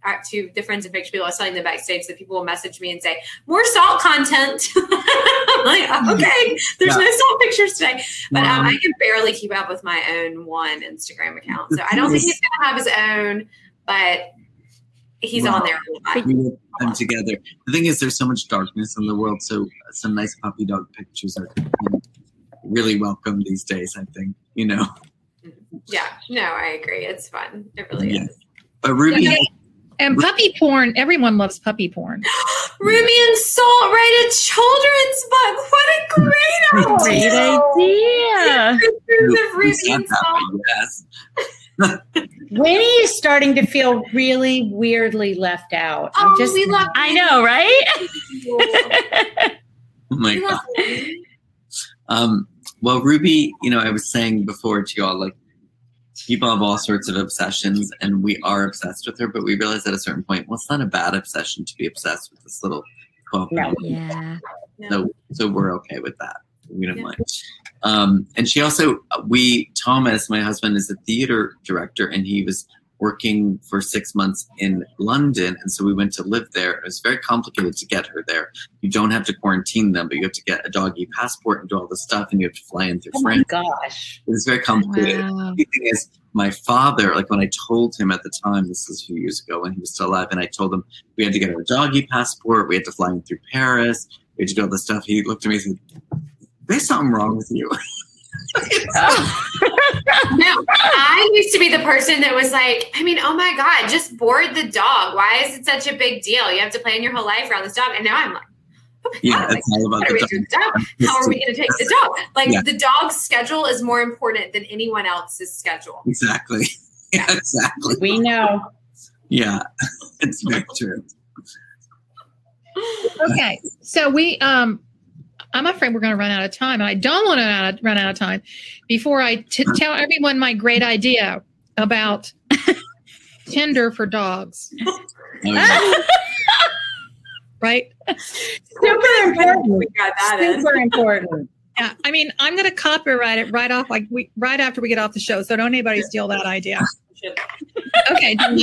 uh, to the friends and picture people, I was telling them backstage that people will message me and say more Salt content. [laughs] I'm like, [laughs] okay, there's no Salt pictures today, but um, I can barely keep up with my own one Instagram account. So I don't think he's going to have his own, but he's on there a lot. We will put them together. The thing is, there's so much darkness in the world, so some nice puppy dog pictures are really welcome these days. I think you know. Mm-hmm. Yeah, no, I agree. It's fun. It really Yeah. is. But Ruby, Yeah. And puppy porn, everyone loves puppy porn. [gasps] Ruby and Salt write a children's book. What a great [laughs] Great idea! idea. Pictures of Ruby Not and that, Salt. but yes. Winnie is starting to feel really weirdly left out. I'm Oh, just we love. I know, right? [laughs] Oh my god. Um, well, Ruby, you know, I was saying before to y'all, like, people have all sorts of obsessions, and we are obsessed with her, but we realize at a certain point, well, it's not a bad obsession to be obsessed with this little 12 No. Yeah. So, so we're okay with that. We don't Yeah. mind. Um, and she also, we, Thomas, my husband, is a theater director, and he was working for six months in London. And so we went to live there. It was very complicated to get her there. You don't have to quarantine them, but you have to get a doggy passport and do all this stuff, and you have to fly in through France. oh my gosh. It was very complicated. Wow. The thing is, my father, like when I told him at the time, this was a few years ago when he was still alive, and I told him we had to get our doggy passport, we had to fly him through Paris, we had to do all this stuff. He looked at me and said, There's something wrong with you. [laughs] No, I used to be the person that was like, I mean, oh my God, just board the dog. Why is it such a big deal? You have to plan your whole life around this dog. And now I'm like, oh yeah, God, like, it's all about how we the dog. dog? How are we going to take the dog? Like Yeah. the dog's schedule is more important than anyone else's schedule. Exactly. [laughs] Yeah, exactly. We know. Yeah, [laughs] it's very true. Okay, so we um, I'm afraid we're going to run out of time, and I don't want to run out of time before I t- tell everyone my great idea about [laughs] Tinder for dogs. Oh. [laughs] Right? Super important. We got that in. Super important. Yeah, I mean, I'm going to copyright it right off, like we right after we get off the show. So don't anybody steal that idea. [laughs] Okay, Dawn,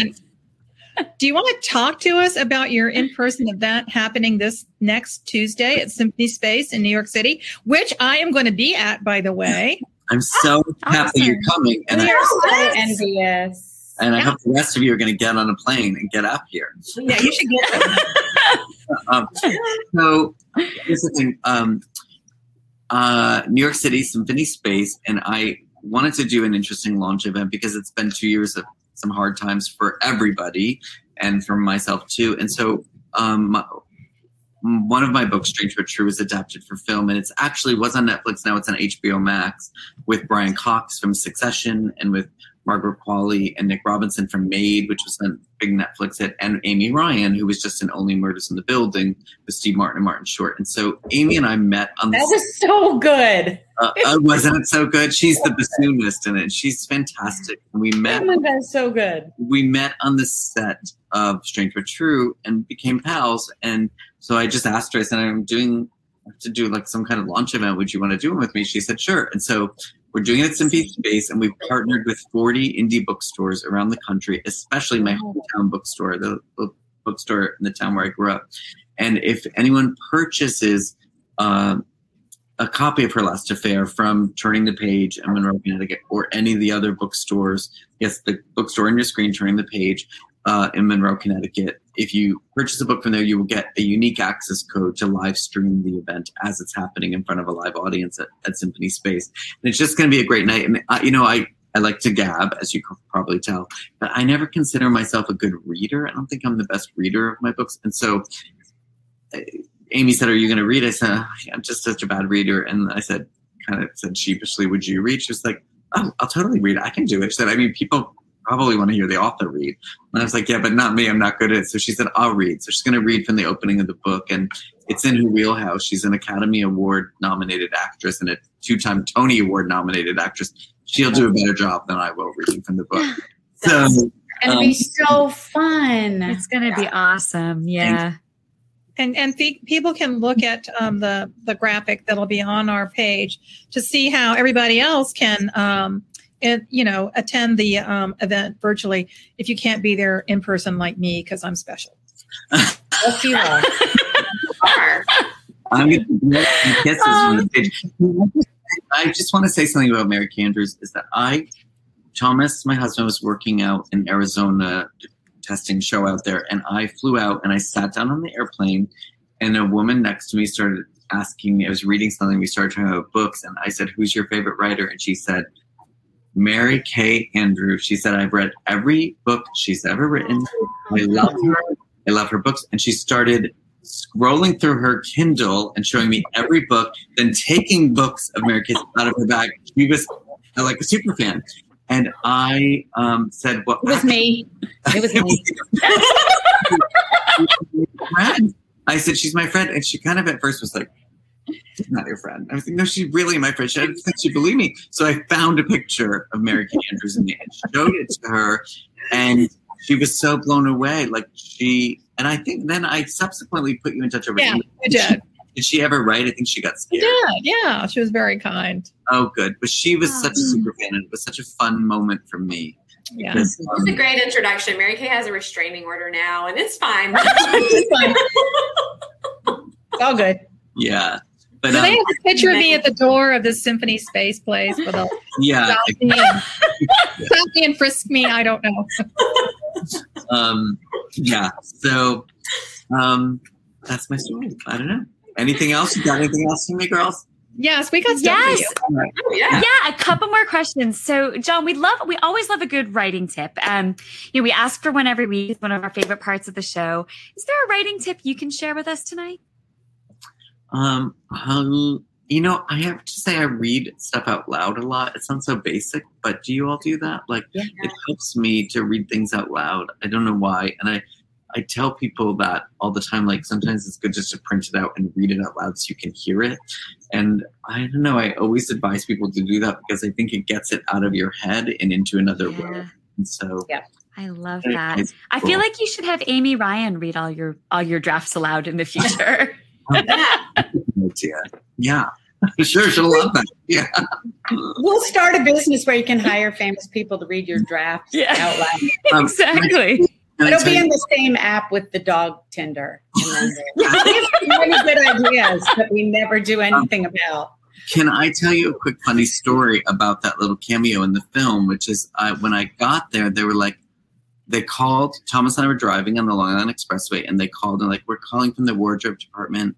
do you want to talk to us about your in-person event happening this next Tuesday at Symphony Space in New York City, which I am going to be at, by the way. I'm so happy you're coming, and we I, are so Yes. envious. and I hope the rest of you are going to get on a plane and get up here. Yeah, you should get it. [laughs] Um, so here's the thing: um, uh, New York City Symphony Space, and I wanted to do an interesting launch event because it's been two years of some hard times for everybody, and for myself too. And so, um, one of my books, Strange but True, was adapted for film, and it's actually was on Netflix. Now it's on HBO Max with Brian Cox from Succession and with Margaret Qualley and Nick Robinson from Maid, which was then big Netflix hit, and Amy Ryan, who was just in Only Murders in the Building with Steve Martin and Martin Short. And so Amy and I met on the That was so good. uh, uh, wasn't it so good? She's the bassoonist in it. She's fantastic. And we met Oh my God, so good. we met on the set of Strange But True and became pals. And so I just asked her, I said, I'm doing to do like some kind of launch event. Would you want to do it with me? She said, sure. And so we're doing it at Symphony Space and we've partnered with 40 indie bookstores around the country, especially my hometown bookstore, the, the bookstore in the town where I grew up. And if anyone purchases um, a copy of Her Last Affair from Turning the Page in Monroe, Connecticut, or any of the other bookstores, yes, the bookstore on your screen, Turning the Page uh, in Monroe, Connecticut. If you purchase a book from there, you will get a unique access code to live stream the event as it's happening in front of a live audience at, at Symphony Space. And it's just going to be a great night. And, uh, you know, I, I like to gab, as you can probably tell, but I never consider myself a good reader. I don't think I'm the best reader of my books. And so uh, Amy said, Are you going to read? I said, "Oh, I'm just such a bad reader. And I said, kind of said sheepishly, Would you read? She was like, Oh, I'll totally read. I can do it. She said, I mean, people probably want to hear the author read. And I was like, Yeah, but not me. I'm not good at it. So she said, I'll read. So she's going to read from the opening of the book. And it's in her wheelhouse. She's an Academy Award nominated actress and a two time Tony Award nominated actress. She'll do a better job than I will reading from the book. So, It's gonna be Um, so fun. It's going to be awesome. Yeah. And and the, people can look at um, the the graphic that'll be on our page to see how everybody else can, um, it, you know, attend the um, event virtually if you can't be there in person like me because I'm special. Yes, you are. Are. [laughs] I'm going to get kisses from the page. I just want to say something about Mary Kay is that I, Thomas, my husband, was working out in Arizona testing show out there, and I flew out and I sat down on the airplane, and a woman next to me started asking me. I was reading something. We started talking about books, and I said, "Who's your favorite writer?" And she said, "Mary Kay Andrews." She said, "I've read every book she's ever written. I love her. I love her books." And she started scrolling through her Kindle and showing me every book, then taking books of Mary Kay out of her bag. She was uh, like a super fan. And I um, said, "Well, It was me. It was me. [laughs] friend." I said, "She's my friend," and she kind of at first was like, "She's not your friend." I was like, "No, she's really my friend." She didn't think she believed me. So I found a picture of Mary Kay Andrews and showed it to her, and she was so blown away. Like she, and I think then I subsequently put you in touch over. Yeah, email. you did. Did she ever write? I think she got You scared. did. Yeah, she was very kind. Oh, good. But she was Oh. such a super fan, and it was such a fun moment for me. Yeah. Because, It's um, a great introduction. Mary Kay has a restraining order now, and it's fine. [laughs] It's fine. [laughs] It's all good. yeah. But Do um, they have a picture of me at the [laughs] door of the Symphony Space place with a yeah, stop me and, [laughs] stop me and frisk me? I don't know. um, yeah. So um, that's my story. I don't know. Anything else? You got anything else for me, girls? Yes, we got stuff Yes. for you. Oh, yeah. Yeah, a couple more questions. So, John, we love, we always love a good writing tip. Um, you know, we ask for one every week. It's one of our favorite parts of the show. Is there a writing tip you can share with us tonight? Um, um, you know, I have to say I read stuff out loud a lot. It sounds so basic, but do you all do that? Like, Yeah. it helps me to read things out loud. I don't know why, and I, I tell people that all the time. Like, sometimes it's good just to print it out and read it out loud so you can hear it. And I don't know. I always advise people to do that because I think it gets it out of your head and into another Yeah. world. And so, yeah. I love that. I cool. feel like you should have Amy Ryan read all your all your drafts aloud in the future. [laughs] [laughs] Yeah. Yeah, sure, she'll love that. Yeah. We'll start a business where you can hire famous people to read your drafts Yeah. out loud. Um, [laughs] exactly. can I It'll be you- in the same app with the dog Tinder. And [laughs] then we have many good ideas that we never do anything about. Can I tell you a quick funny story about that little cameo in the film? Which is, uh, when I got there, they were like, they called. Thomas and I were driving on the Long Island Expressway, and they called and like, we're calling from the wardrobe department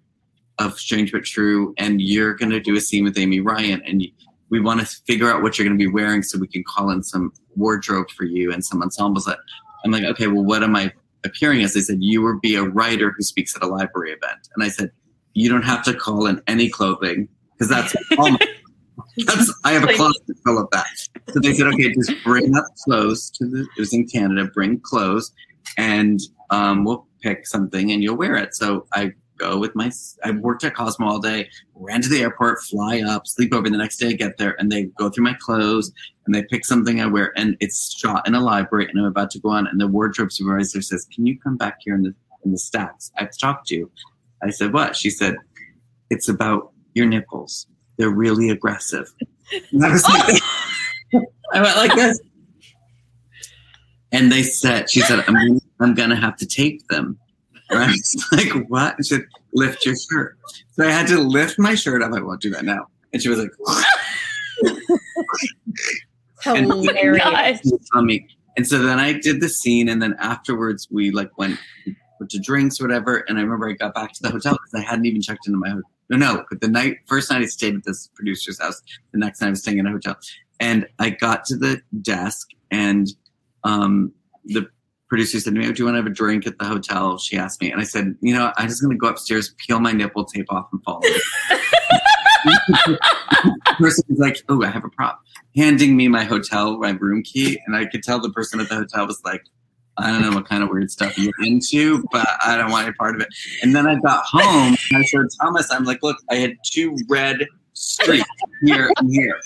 of Strange but True, and you're going to do a scene with Amy Ryan, and we want to figure out what you're going to be wearing so we can call in some wardrobe for you and some ensembles. That I'm like, okay, well, what am I appearing as? They said you will be a writer who speaks at a library event, and I said, you don't have to call in any clothing because that's all [laughs] my that's, I have a closet full of that. So they said, okay, just bring up clothes to the, it was in Canada, bring clothes and um, we'll pick something and you'll wear it. So I go with my, I worked at Cosmo all day, ran to the airport, fly up, sleep over the next day, get there, and they go through my clothes and they pick something I wear. And it's shot in a library and I'm about to go on. And the wardrobe supervisor says, Can you come back here in the, in the stacks? I have to talk to you. I said, What? She said, It's about your nipples. They're really aggressive. [laughs] And I was like, oh! [laughs] I went like this. And they said, she said, I'm, I'm going to have to tape them. And I was [laughs] like, what? She said, lift your shirt. So I had to lift my shirt up. I won't do that now. And she was like, Hilarious. me. And so then I did the scene, and then afterwards we like went, went to drinks, or whatever. And I remember I got back to the hotel because I hadn't even checked into my hotel. No, no, but the night first night I stayed at this producer's house. The next night I was staying in a hotel, and I got to the desk, and um, the producer said to me, "Do you want to have a drink at the hotel?" She asked me, and I said, "You know, I'm just going to go upstairs, peel my nipple tape off, and fall." [laughs] the person was like, "Oh, I have a prop," handing me my hotel, my room key, and I could tell the person at the hotel was like, "I don't know what kind of weird stuff you're into, but I don't want any part of it." And then I got home, and I showed Thomas. I'm like, "Look, I had two red streaks here and here."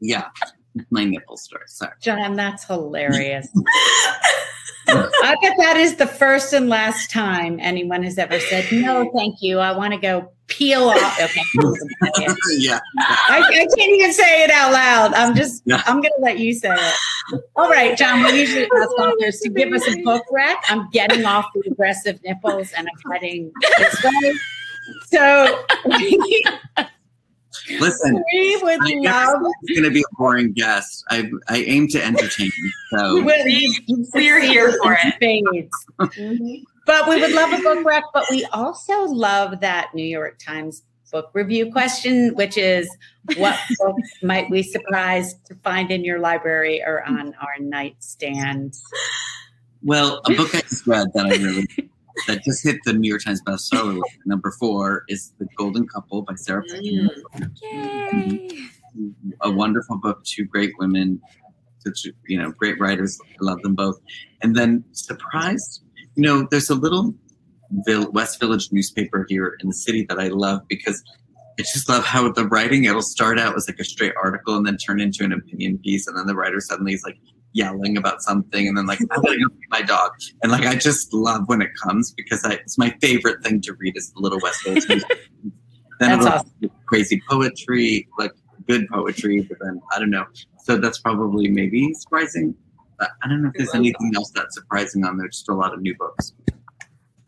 Yeah, my nipple story. Sorry. John, that's hilarious. [laughs] [laughs] I bet that is the first and last time anyone has ever said, no, thank you. I want to go peel off. [laughs] Okay. [laughs] yeah. I, I can't even say it out loud. I'm just, Yeah. I'm going to let you say it. All right, John, we usually ask authors to give us a book rec. I'm getting off the aggressive nipples and I'm heading this way. So we, Listen, [laughs] we would I guess love it's going to be a boring guest. I I aim to entertain. So [laughs] Well, [laughs] you- you We're here for it. Spades. But we would love a book rec, but we also love that New York Times book review question, which is what books might we surprise to find in your library or on our nightstand? Well, a book I just read that I really that just hit the New York Times bestseller list, number four is The Golden Couple by Sarah. Mm, yay. A wonderful book, two great women, such you know, great writers. I love them both. And then surprised, you know, there's a little West Village newspaper here in the city that I love because I just love how the writing it'll start out as like a straight article and then turn into an opinion piece, and then the writer suddenly is like yelling about something, and then like I'm gonna go feed my dog, and like I just love when it comes because I, it's my favorite thing to read is the Little West Village. newspaper. [laughs] then That's it'll crazy poetry, like good poetry, but then I don't know. So that's probably maybe surprising. But I don't know if there's anything else that's surprising on there. Just a lot of new books.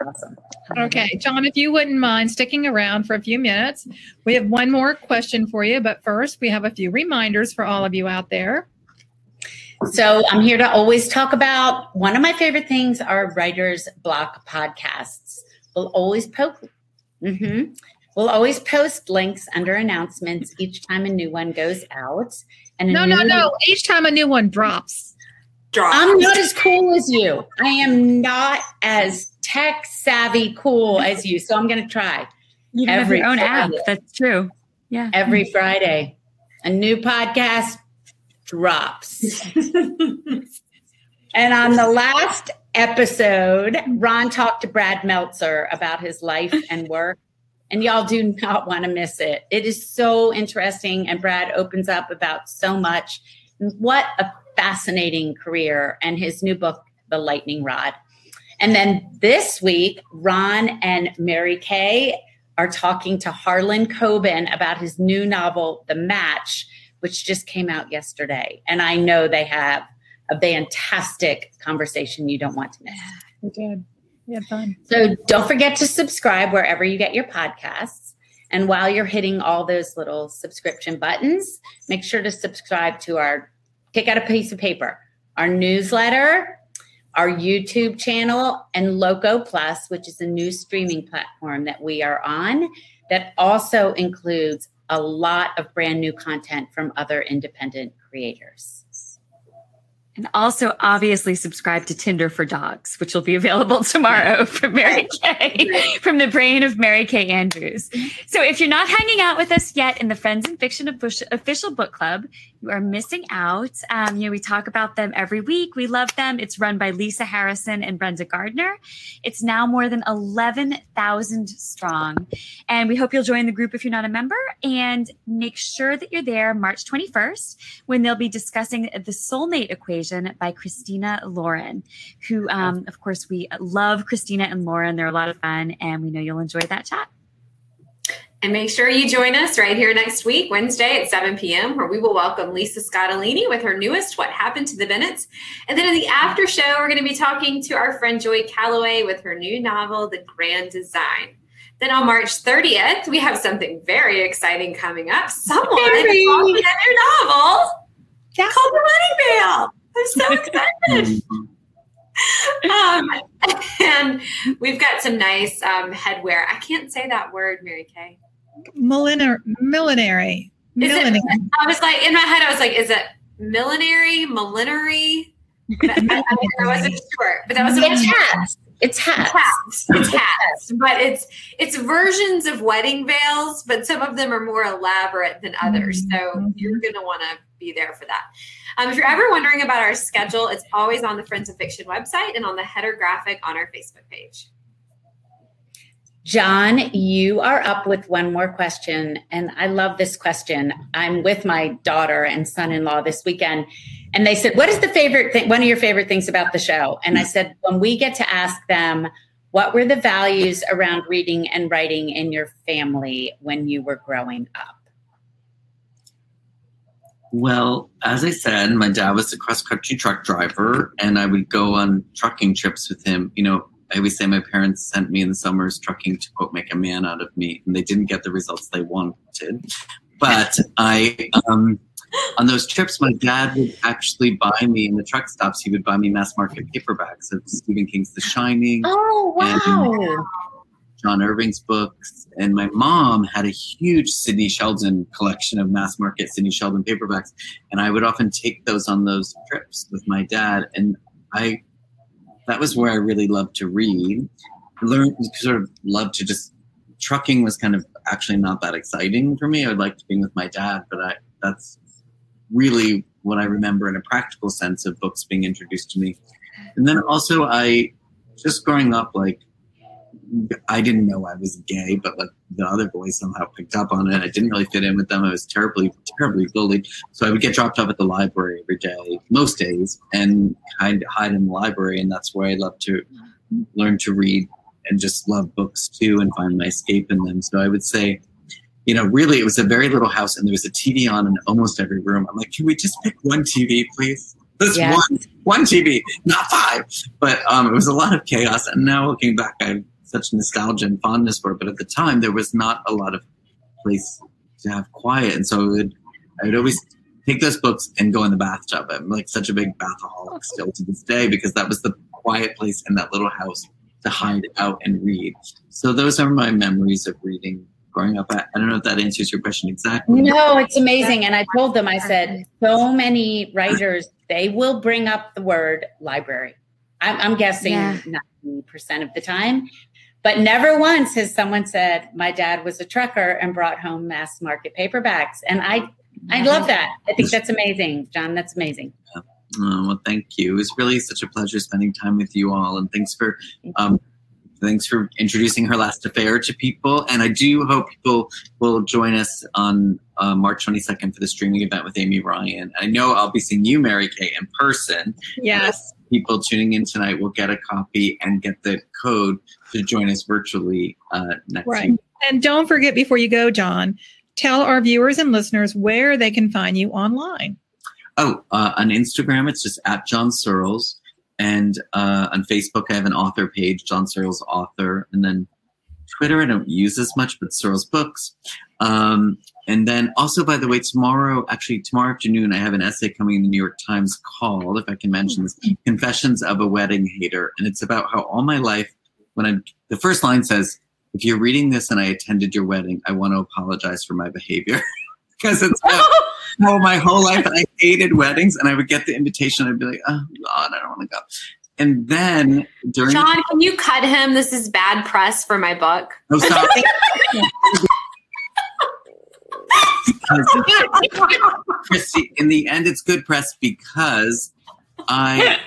Awesome. Okay, John, if you wouldn't mind sticking around for a few minutes, we have one more question for you. But first, we have a few reminders for all of you out there. So I'm here to always talk about one of my favorite things are writers block podcasts. We'll always post. hmm We'll always post links under announcements each time a new one goes out. And a No, no, new- no. Each time a new one drops. Drop. I'm not as cool as you. I am not as tech savvy cool as you. So I'm going to try You have Every your own app. That's true. Yeah. every Friday. A new podcast drops. And on the last episode, Ron talked to Brad Meltzer about his life and work. And y'all do not want to miss it. It is so interesting. And Brad opens up about so much. What a fascinating career. And his new book, The Lightning Rod. And then this week, Ron and Mary Kay are talking to Harlan Coben about his new novel, The Match, which just came out yesterday. And I know they have a fantastic conversation you don't want to miss. We did. We had fun. So don't forget to subscribe wherever you get your podcasts. And while you're hitting all those little subscription buttons, make sure to subscribe to our Kick Out a Piece of Paper, our newsletter, our YouTube channel, and Loco Plus, which is a new streaming platform that we are on that also includes a lot of brand new content from other independent creators. And also, obviously, subscribe to Tinder for Dogs, which will be available [laughs] tomorrow from Mary Kay, from the brain of Mary Kay Andrews. So, if you're not hanging out with us yet in the Friends and Fiction offici- official book club, are missing out. Um, you know, we talk about them every week. We love them. It's run by Lisa Harrison and Brenda Gardner. It's now more than 11,000 strong. And we hope you'll join the group if you're not a member and make sure that you're there March 21st when they'll be discussing the soulmate equation by Christina Lauren, who, um, of course, we love Christina and Lauren. They're a lot of fun and we know you'll enjoy that chat. And make sure you join us right here next week, Wednesday at 7 p.m., where we will welcome Lisa Scottoline with her newest What Happened to the Bennetts. And then in the after show, we're going to be talking to our friend Joy Callaway with her new novel, The Grand Design. Then on March 30th, we have something very exciting coming up. Someone is author a new novel yeah. called The Wedding Veil. I'm so [laughs] excited. um, [laughs] and we've got some nice um, headwear. I can't say that word, Mary Kay millinar- millinery. Millinary. It, I was like, in my head, I was like, is it millinery, millinery? I, I, wasn't sure, but that was it's hats. It's hats. hats. It's hats. but it's it's versions of wedding veils, but some of them are more elaborate than others. So mm-hmm. you're gonna want to be there for that. Um, if you're ever wondering about our schedule, it's always on the Friends of Fiction website and on the header graphic on our Facebook page. John, you are up with one more question. And I love this question. I'm with my daughter and son in law this weekend. And they said, What is the favorite thing, one of your favorite things about the show? And I said, When we get to ask them, what were the values around reading and writing in your family when you were growing up? Well, as I said, my dad was a cross country truck driver, and I would go on trucking trips with him. You know, I always say my parents sent me in the summers trucking to quote make a man out of me, and they didn't get the results they wanted. But I, um, on those trips, my dad would actually buy me in the truck stops. He would buy me mass market paperbacks of Stephen King's The Shining. Oh wow! John Irving's books, and my mom had a huge Sidney Sheldon collection of mass market Sidney Sheldon paperbacks, and I would often take those on those trips with my dad, and I that was where I really loved to read. Learn sort of loved to just trucking was kind of actually not that exciting for me. I liked being with my dad, but I that's really what I remember in a practical sense of books being introduced to me. And then also I just growing up like I didn't know I was gay, but like the other boys somehow picked up on it. I didn't really fit in with them. I was terribly, terribly bullied. So I would get dropped off at the library every day, most days, and hide, hide in the library. And that's where I love to learn to read and just love books too and find my escape in them. So I would say, you know, really, it was a very little house and there was a TV on in almost every room. I'm like, can we just pick one TV, please? This yeah. one, one TV, not five. But um, it was a lot of chaos. And now looking back, I such nostalgia and fondness for it. But at the time, there was not a lot of place to have quiet, and so I would I would always take those books and go in the bathtub. I'm like such a big bathaholic still to this day because that was the quiet place in that little house to hide out and read. So those are my memories of reading growing up. I, I don't know if that answers your question exactly. No, it's amazing. And I told them, I said, so many writers, they will bring up the word library. I'm, I'm guessing yeah. 90% of the time. But never once has someone said, my dad was a trucker and brought home mass market paperbacks. And I, I love that. I think that's amazing, John. That's amazing. Yeah. Oh, well, thank you. It was really such a pleasure spending time with you all. And thanks for, um, thanks for introducing her last affair to people. And I do hope people will join us on uh, March 22nd for the streaming event with Amy Ryan. I know I'll be seeing you, Mary Kay, in person. Yes people tuning in tonight will get a copy and get the code to join us virtually uh, next right. week. And don't forget before you go, John, tell our viewers and listeners where they can find you online. Oh, uh, on Instagram, it's just at John Searles. And uh, on Facebook, I have an author page, John Searles Author. And then Twitter, I don't use as much, but Searles Books. Um, and then also, by the way, tomorrow, actually tomorrow afternoon, I have an essay coming in the New York Times called, if I can mention this, Confessions of a Wedding Hater. And it's about how all my life, when I'm, the first line says, if you're reading this and I attended your wedding, I want to apologize for my behavior. [laughs] because it's [laughs] how my whole life I hated weddings and I would get the invitation. I'd be like, oh God, I don't want to go. And then during John, can you cut him? This is bad press for my book. Oh, sorry. [laughs] Kristy, in the end, it's good press because I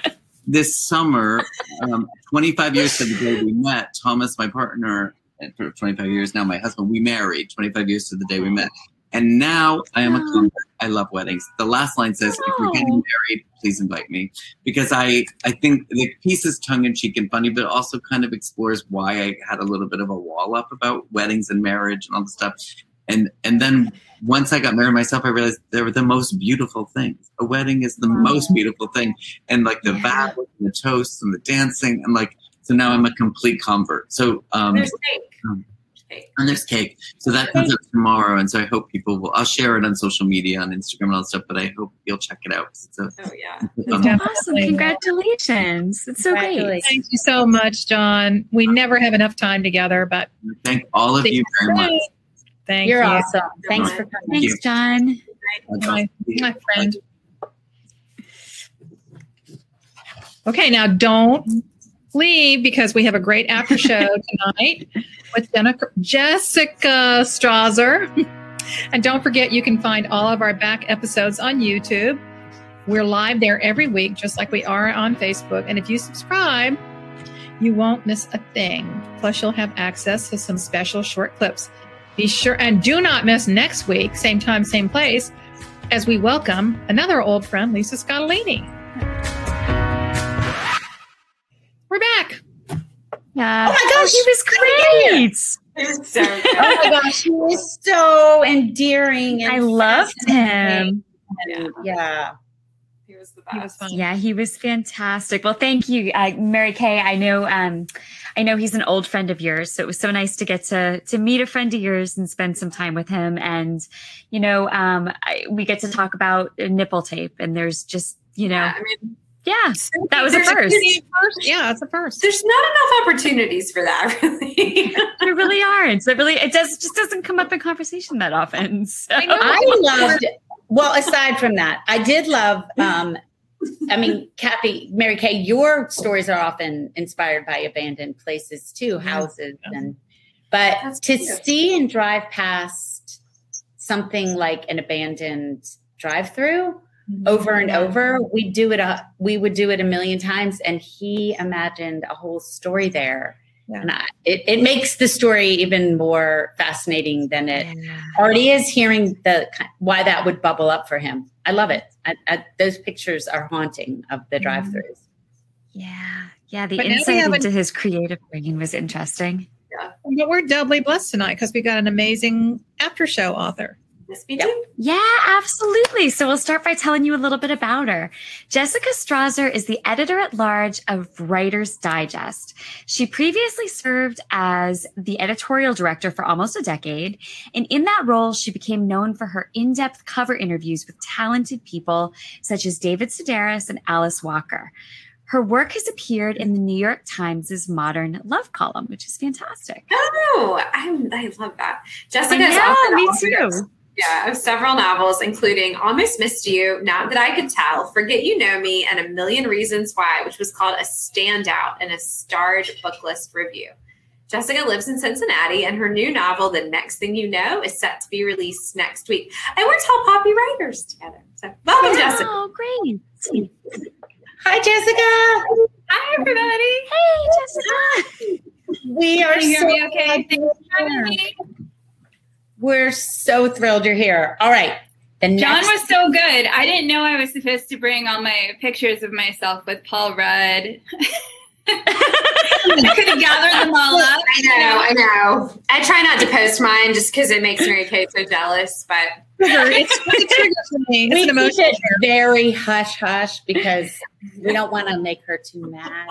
this summer, um, 25 years to the day we met, Thomas, my partner, and for 25 years now, my husband, we married 25 years to the day we met. And now I am a oh. convert. I love weddings. The last line says, "If you're getting oh. married, please invite me," because I I think the piece is tongue in cheek and funny, but also kind of explores why I had a little bit of a wall up about weddings and marriage and all the stuff. And and then once I got married myself, I realized they were the most beautiful things. A wedding is the most beautiful thing, and like the Yeah. vows and the toasts and the dancing and like. So now I'm a complete convert. So um, There's cake. um, Cake. and there's cake. So that comes up tomorrow. And so I hope people will, I'll share it on social media, on Instagram and all that stuff, but I hope you'll check it out. It's a, Oh yeah. it's a fun- Definitely. Awesome. Congratulations. It's so great. Thank you so much, John. We never have enough time together, but Thank all of you very much. Thank You're you, awesome. Thanks for coming. Thanks, John. my, my friend. Okay, now don't leave because we have a great after show [laughs] tonight with Jennifer, Jessica Strawser. And don't forget, you can find all of our back episodes on YouTube. We're live there every week, just like we are on Facebook. And if you subscribe, you won't miss a thing. Plus, you'll have access to some special short clips. Be sure and do not miss next week, same time, same place, as we welcome another old friend, Lisa Scottoline. We're back. Yeah. Oh my gosh, he was great. It was so. [laughs] Oh my gosh, he was so endearing. And I loved him. fascinating. Yeah. He was the He was best. fun. Yeah, he was fantastic. Well, thank you, uh, Mary Kay. I know, um, I know he's an old friend of yours, so it was so nice to get to to meet a friend of yours and spend some time with him. And you know, um, I, we get to talk about nipple tape, and there's just you know, Yeah, I mean, yeah, that was a there's first. First, yeah, it's a first. There's not enough opportunities for that, [laughs] really. there really aren't. It really, it does just doesn't come up in conversation that often. So. I know. I loved well, aside from that, I did love [laughs] um I mean, Kathy, Mary Kay, your stories are often inspired by abandoned places too, houses and but That's to cute. see and drive past something like an abandoned drive-through over and over, we do it a we would do it a million times and he imagined a whole story there. Yeah. And I, it, it makes the story even more fascinating than it Yeah. already is hearing the why that would bubble up for him. I love it. I, I, those pictures are haunting of the mm-hmm. drive-throughs. Yeah, yeah. The But insight have into his creative brain was interesting. Yeah. But we're doubly blessed tonight because we got an amazing after show author. Yes, we Yep. do. Yeah, absolutely. So we'll start by telling you a little bit about her. Jessica Strawser is the editor at large of Writer's Digest. She previously served as the editorial director for almost a decade. And in that role, she became known for her in-depth cover interviews with talented people such as David Sedaris and Alice Walker. Her work has appeared in the New York Times' Modern Love column, which is fantastic. Oh, I, I love that. Jessica is Yeah, also me too. Yeah, of several novels, including Almost Missed You, Not That I Could Tell, Forget You Know Me, and A Million Reasons Why, which was called a standout in a starred book list review. Jessica lives in Cincinnati, and her new novel, The Next Thing You Know, is set to be released next week. And we're tall poppy writers together. So welcome, oh, Jessica. Oh, great. Hi, Jessica. Hi, everybody. Hey, Jessica. We are Can you hear so me okay? glad Thanks you're for having here. me. We're so thrilled you're here. All right. The John next was so good. I didn't know I was supposed to bring all my pictures of myself with Paul Rudd. [laughs] I could have gathered them all [laughs] up. I know, I know. I try not to post mine just because it makes Mary [laughs] Kate so jealous, but Trigger. It's, it's a trigger for me. It's we an keep emotional it very hush hush because we don't want to make her too mad.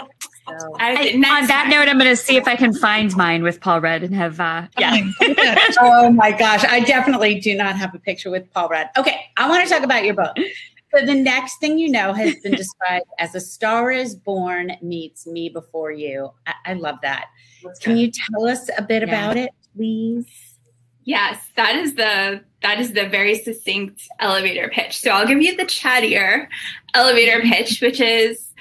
So I, I- on that time. note, I'm going to see if I can find mine with Paul Rudd and have, uh, [laughs] yeah. Oh my gosh, I definitely do not have a picture with Paul Rudd. Okay, I want to talk about your book. So the next thing you know has been [laughs] described as a star is born meets me before you. I, I love that. Can you tell us a bit Yeah. about it, please? Yes, that is the that is the very succinct elevator pitch. So I'll give you the chattier elevator pitch, which is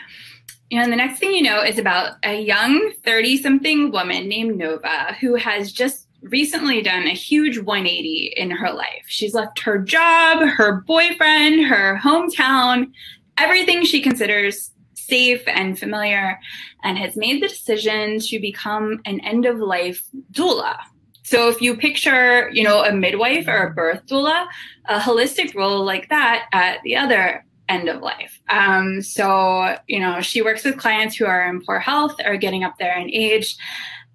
you know, the next thing you know is about a young 30 something woman named Nova who has just recently done a huge 180 in her life. She's left her job, her boyfriend, her hometown, everything she considers safe and familiar, and has made the decision to become an end of life doula. So if you picture, you know, a midwife or a birth doula, a holistic role like that at the other end of life. Um, so, you know, she works with clients who are in poor health or getting up there in age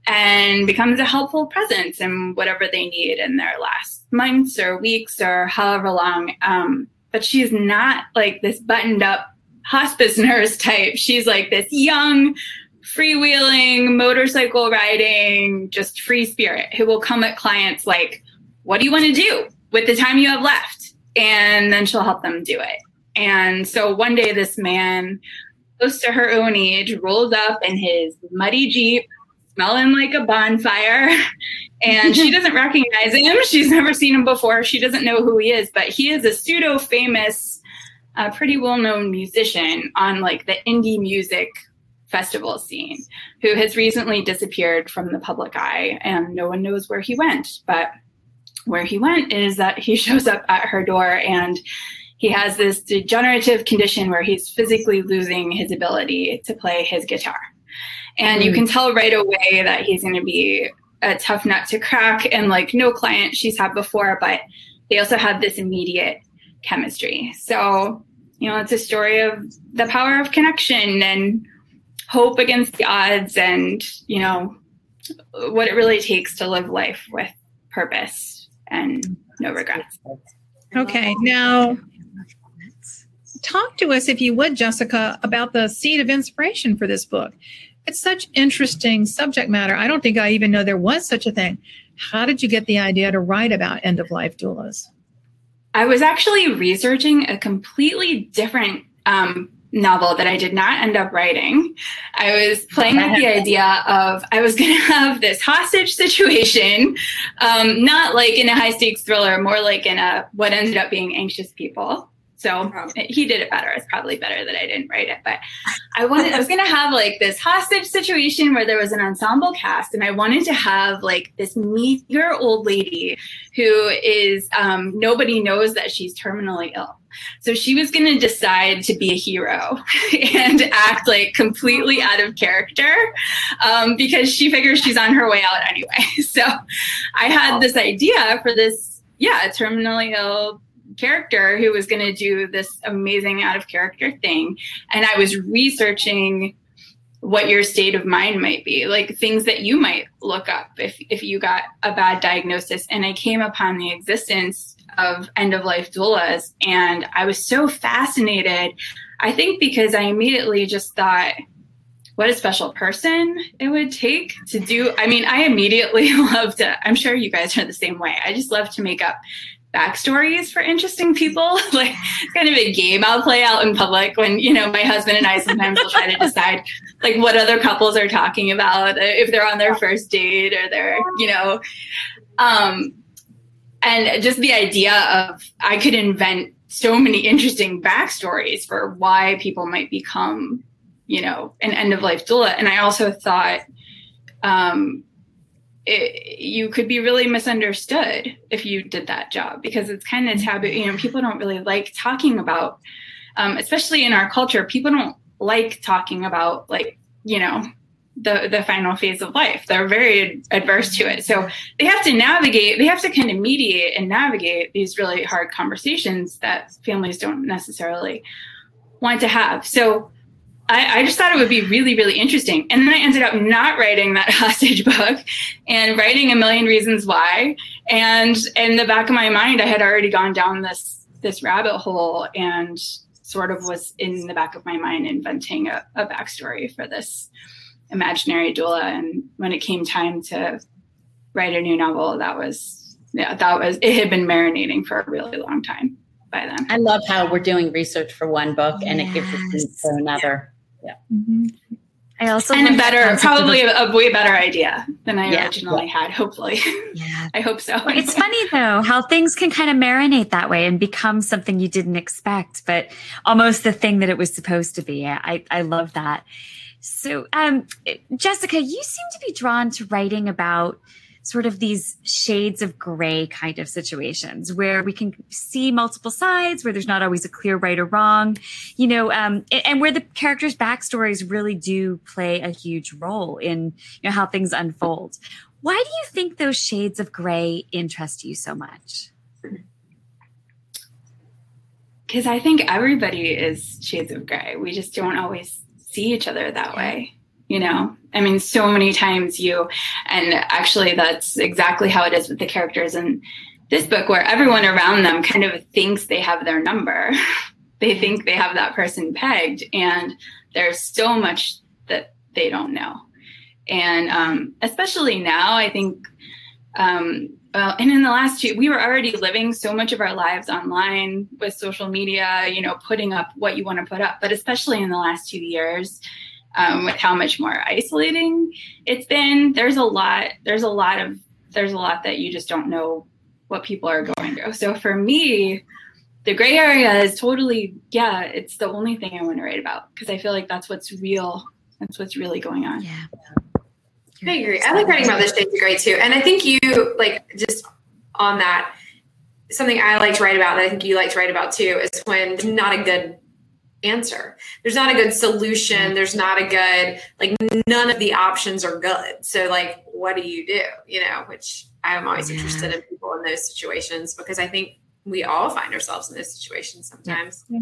and becomes a helpful presence in whatever they need in their last months or weeks or however long. Um, but she's not like this buttoned up hospice [laughs] nurse type. She's like this young, freewheeling, motorcycle riding, just free spirit who will come at clients like, What do you want to do with the time you have left? And then she'll help them do it. And so one day, this man, close to her own age, rolls up in his muddy Jeep, smelling like a bonfire. [laughs] And she [laughs] doesn't recognize him. She's never seen him before. She doesn't know who he is, but he is a pseudo famous, uh, pretty well known musician on like the indie music festival scene who has recently disappeared from the public eye and no one knows where he went. But where he went is that he [laughs] shows up at her door and he has this degenerative condition where he's physically losing his ability to play his guitar. And you hmm. can tell right away that he's going to be a tough nut to crack and like no client she's had before, but they also have this immediate chemistry. So, you know, it's a story of the power of connection and hope against the odds and, you know, what it really takes to live life with purpose and no regrets. Okay, now talk to us, if you would, Jessica, about the seed of inspiration for this book. It's such interesting subject matter. I don't think I even know there was such a thing. How did you get the idea to write about end of life doulas? I was actually researching a completely different um, novel that I did not end up writing. I was playing with the [laughs] idea of I was going [laughs] to have this hostage situation, um, not like in a high stakes thriller, more like in a what ended up being anxious people. So he did it better. It's probably better that I didn't write it. But I wanted, I was going to have like this hostage situation where there was an ensemble cast, and I wanted to have like this meager old lady who is, um, nobody knows that she's terminally ill. So she was going to decide to be a hero [laughs] and act like completely out of character um, because she figures she's on her way out anyway. [laughs] So I had this idea for this, yeah, terminally ill character who was going to do this amazing out of character thing. And I was researching what your state of mind might be, like things that you might look up if, if you got a bad diagnosis. And I came upon the existence of end of life doulas. And I was so fascinated. I think because I immediately just thought, what a special person it would take to do. I mean, I immediately [laughs] love to, I'm sure you guys are the same way. I just love to make up backstories for interesting people. [laughs] like kind of a game I'll play out in public when, you know, my husband and I sometimes will try to decide like what other couples are talking about if they're on their first date or they're, you know, um, and just the idea of I could invent so many interesting backstories for why people might become, you know, an end of life doula. And I also thought, um, it, you could be really misunderstood if you did that job because it's kind of taboo. You know, people don't really like talking about, um, especially in our culture, people don't like talking about like, you know, the the final phase of life. They're very adverse to it. So they have to navigate, they have to kind of mediate and navigate these really hard conversations that families don't necessarily want to have. So I, I, just thought it would be really, really interesting. And then I ended up not writing that [laughs] hostage book and writing a million reasons why. And in the back of my mind, I had already gone down this this rabbit hole and sort of was in the back of my mind inventing a, a backstory for this imaginary doula. And when it came time to write a new novel, that was yeah, that was it had been marinating for a really long time by then. I love how we're doing research for one book and yes. it gives us for another. Yeah. Mm-hmm. I also and a better, probably a, a, way better idea than I yeah. originally yeah. had. Hopefully, [laughs] yeah, I hope so. it's funny though how things can kind of marinate that way and become something you didn't expect, but almost the thing that it was supposed to be. I I love that. So, um, Jessica, you seem to be drawn to writing about sort of these shades of gray kind of situations where we can see multiple sides, where there's not always a clear right or wrong, you know, um, and, where the characters' backstories really do play a huge role in you know how things unfold. Why do you think those shades of gray interest you so much? Because I think everybody is shades of gray. We just don't always see each other that way you know? I mean so many times you and actually that's exactly how it is with the characters in this book where everyone around them kind of thinks they have their number. [laughs] They think they have that person pegged and there's so much that they don't know. And um, especially now i think um, well, and in the last two, we were already living so much of our lives online with social media, you know, putting up what you want to put up. But especially in the last two years, um, with how much more isolating it's been. There's a lot. There's a lot of there's a lot that you just don't know what people are going through. So for me, the gray area is totally yeah. It's the only thing I want to write about because I feel like that's what's real. That's what's really going on. Yeah. I agree. I like writing about this shades of gray too, and I think you like just on that. Something I like to write about that I think you like to write about too is when not a good answer. There's not a good solution. Mm-hmm. There's not a good, like, none of the options are good. So, like, what do you do? You know, which I'm always yeah. interested in people in those situations because I think we all find ourselves in those situations sometimes. Yeah.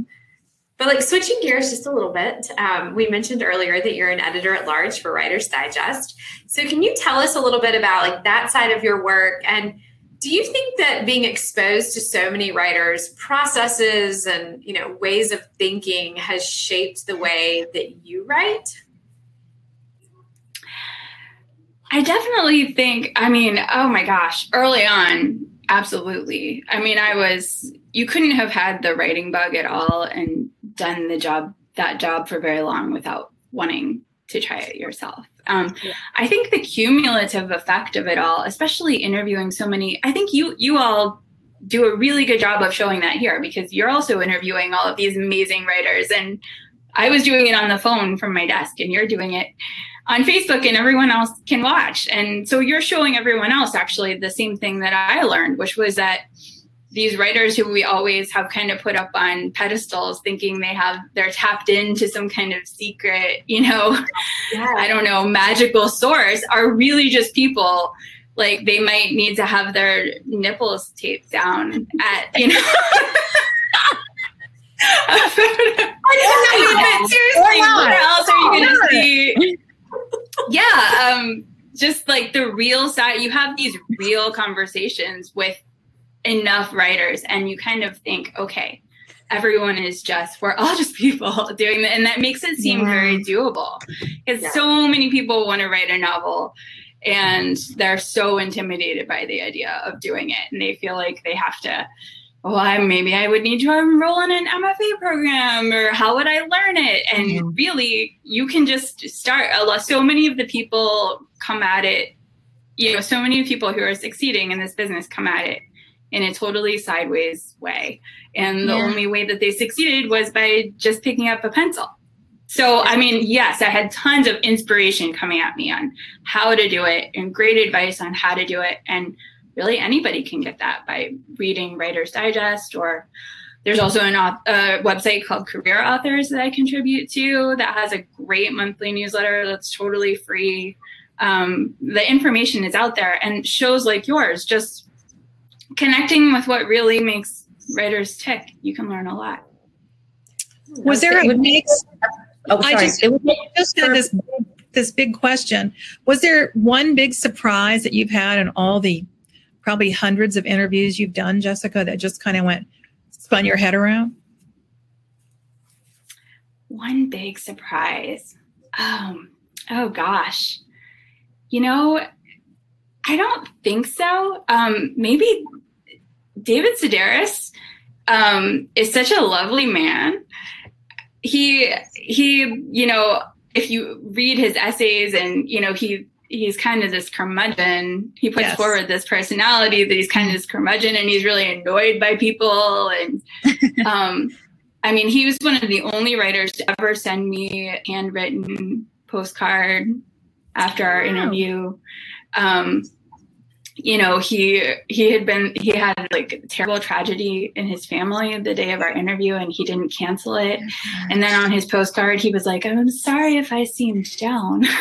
But like switching gears just a little bit, um, we mentioned earlier that you're an editor at large for Writer's Digest. So can you tell us a little bit about like that side of your work? And do you think that being exposed to so many writers processes and you know ways of thinking has shaped the way that you write? I definitely think i mean oh my gosh early on absolutely. I mean i was you couldn't have had the writing bug at all and done the job that job for very long without wanting to try it yourself um, yeah. I think the cumulative effect of it all, especially interviewing so many, I think you you all do a really good job of showing that here because you're also interviewing all of these amazing writers and I was doing it on the phone from my desk and you're doing it on Facebook and everyone else can watch. And so you're showing everyone else actually the same thing that I learned, which was that these writers who we always have kind of put up on pedestals thinking they have they're tapped into some kind of secret you know yeah. i don't know magical source are really just people like they might need to have their nipples taped down at you know [laughs] I mean, [laughs] seriously, what else are you gonna see? Yeah, um, just like the real side. You have these real conversations with enough writers and you kind of think okay everyone is just we're all [laughs] just people doing that and that makes it seem yeah. very doable because yeah. so many people want to write a novel and they're so intimidated by the idea of doing it and they feel like they have to well I, maybe i would need to enroll in an mfa program or how would i learn it and mm-hmm. really you can just start so many of the people come at it you know so many people who are succeeding in this business come at it in a totally sideways way. And the yeah. only way that they succeeded was by just picking up a pencil. So, I mean, yes, I had tons of inspiration coming at me on how to do it and great advice on how to do it. And really, anybody can get that by reading Writer's Digest or there's also an a website called Career Authors that I contribute to that has a great monthly newsletter that's totally free. Um, the information is out there and shows like yours just connecting with what really makes writers tick, you can learn a lot. Was there a big? Oh, sorry. I just, just had this this big question. Was there one big surprise that you've had in all the probably hundreds of interviews you've done, Jessica, that just kind of went spun your head around? One big surprise. Um, oh gosh. You know, I don't think so. Um, maybe David Sedaris um, is such a lovely man. He he, you know, if you read his essays and you know he he's kind of this curmudgeon. He puts yes. forward this personality that he's kind of this curmudgeon and he's really annoyed by people. And [laughs] um, I mean, he was one of the only writers to ever send me a handwritten postcard after our interview. Um, you know he he had been he had like terrible tragedy in his family the day of our interview and he didn't cancel it. And then on his postcard he was like i'm sorry if i seemed down. [laughs]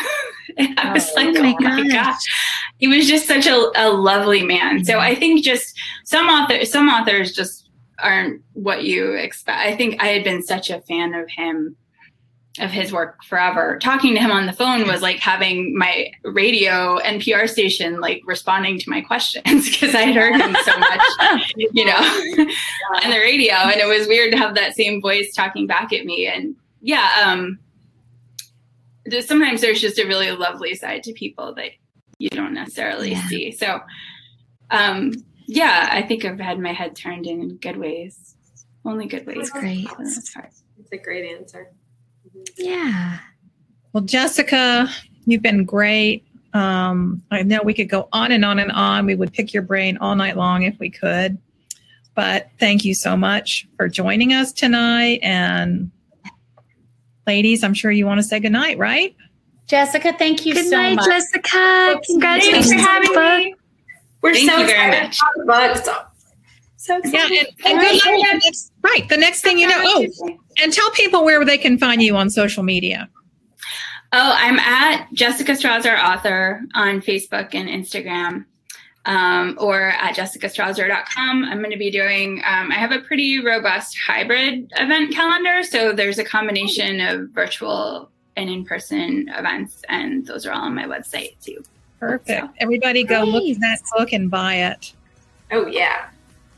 And i was oh like oh my, oh my gosh. he was just such a, a lovely man. So mm-hmm. i think just some authors some authors just aren't what you expect. I think i had been such a fan of him of his work forever. Talking to him on the phone was like having my radio NPR station like responding to my questions [laughs] because I had heard him so much, [laughs] you know, on the radio. And it was weird to have that same voice talking back at me. And yeah, um, sometimes there's just a really lovely side to people that you don't necessarily yeah. see. So, um, yeah, I think I've had my head turned in good ways, only good ways. That's great. That's a great answer. Yeah. Well, Jessica, you've been great. Um, I know we could go on and on and on. We would pick your brain all night long if we could. But thank you so much for joining us tonight. And ladies, I'm sure you want to say goodnight, right? Jessica, thank you good so night, much. Jessica. Congratulations for having me. We're thank so you very excited much. about the book. So excited. Yeah, and, and good luck. with the next- Right. The next thing you know, oh, and tell people where they can find you on social media. Oh, I'm at Jessica Strawser author on Facebook and Instagram. Um, or at jessicastrawser.com. I'm going to be doing, um, I have a pretty robust hybrid event calendar. So there's a combination of virtual and in person events, and those are all on my website too. Perfect. So- Everybody go look at that book and buy it. Oh yeah.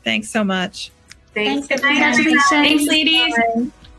Thanks so much. Thanks. Thanks, Good night, everybody. everybody. Thanks, ladies.